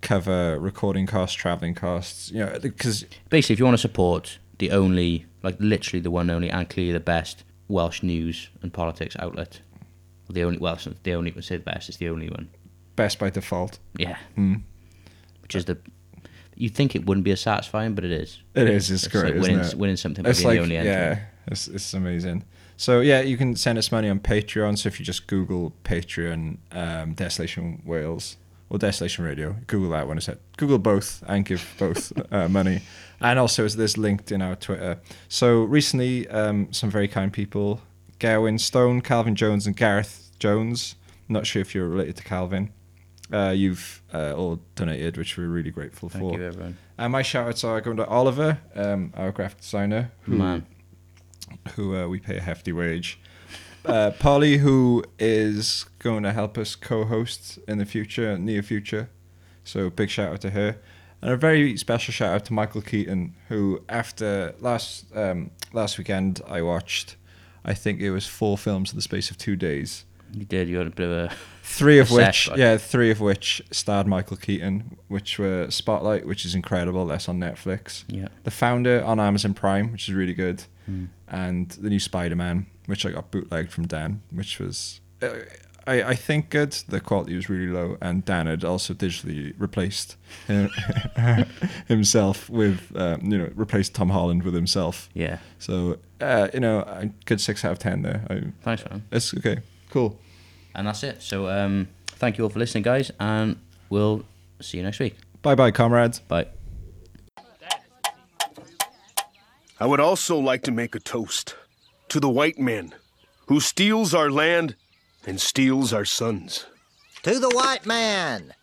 cover recording costs, traveling costs, you know, because Basically, if you want to support the only, like literally the one only, and clearly the best Welsh news and politics outlet, the only, well, it's not the only, say the best, it's the only one. best by default. Yeah. Mm. Which is the. You'd think it wouldn't be as satisfying, but it is. It is. It's great. like isn't winning, it? winning something It's like the only yeah, it's it's amazing. So yeah, you can send us money on Patreon. So if you just Google Patreon, um, Desolation Wales or Desolation Radio, Google that one. I said Google both and give both uh, money. And also, there's linked in our Twitter. So recently, um, some very kind people: Gawain Stone, Calvin Jones, and Gareth Jones. not sure if you're related to Calvin. Uh, you've uh, all donated, which we're really grateful Thank for. you, everyone. And my shout outs are going to Oliver, um, our graphic designer, who, Man. who uh, we pay a hefty wage. Uh, Polly, who is going to help us co host in the future, near future. So big shout out to her. And a very special shout out to Michael Keaton, who after last um, last weekend I watched, I think it was four films in the space of two days. You did. You had a bit of a. Three of which, like- yeah, three of which starred Michael Keaton, which were Spotlight, which is incredible. That's on Netflix. Yeah. The Founder on Amazon Prime, which is really good, Hmm. and the new Spider Man, which I got bootlegged from Dan, which was, uh, I I think good. The quality was really low, and Dan had also digitally replaced him, himself with, um, you know, replaced Tom Holland with himself. Yeah. So, uh, you know, a good six out of ten there. I, Thanks, man. it's okay, cool. And that's it. So, um, thank you all for listening, guys, and we'll see you next week. Bye bye, comrades. Bye. I would also like to make a toast to the white man who steals our land and steals our sons. To the white man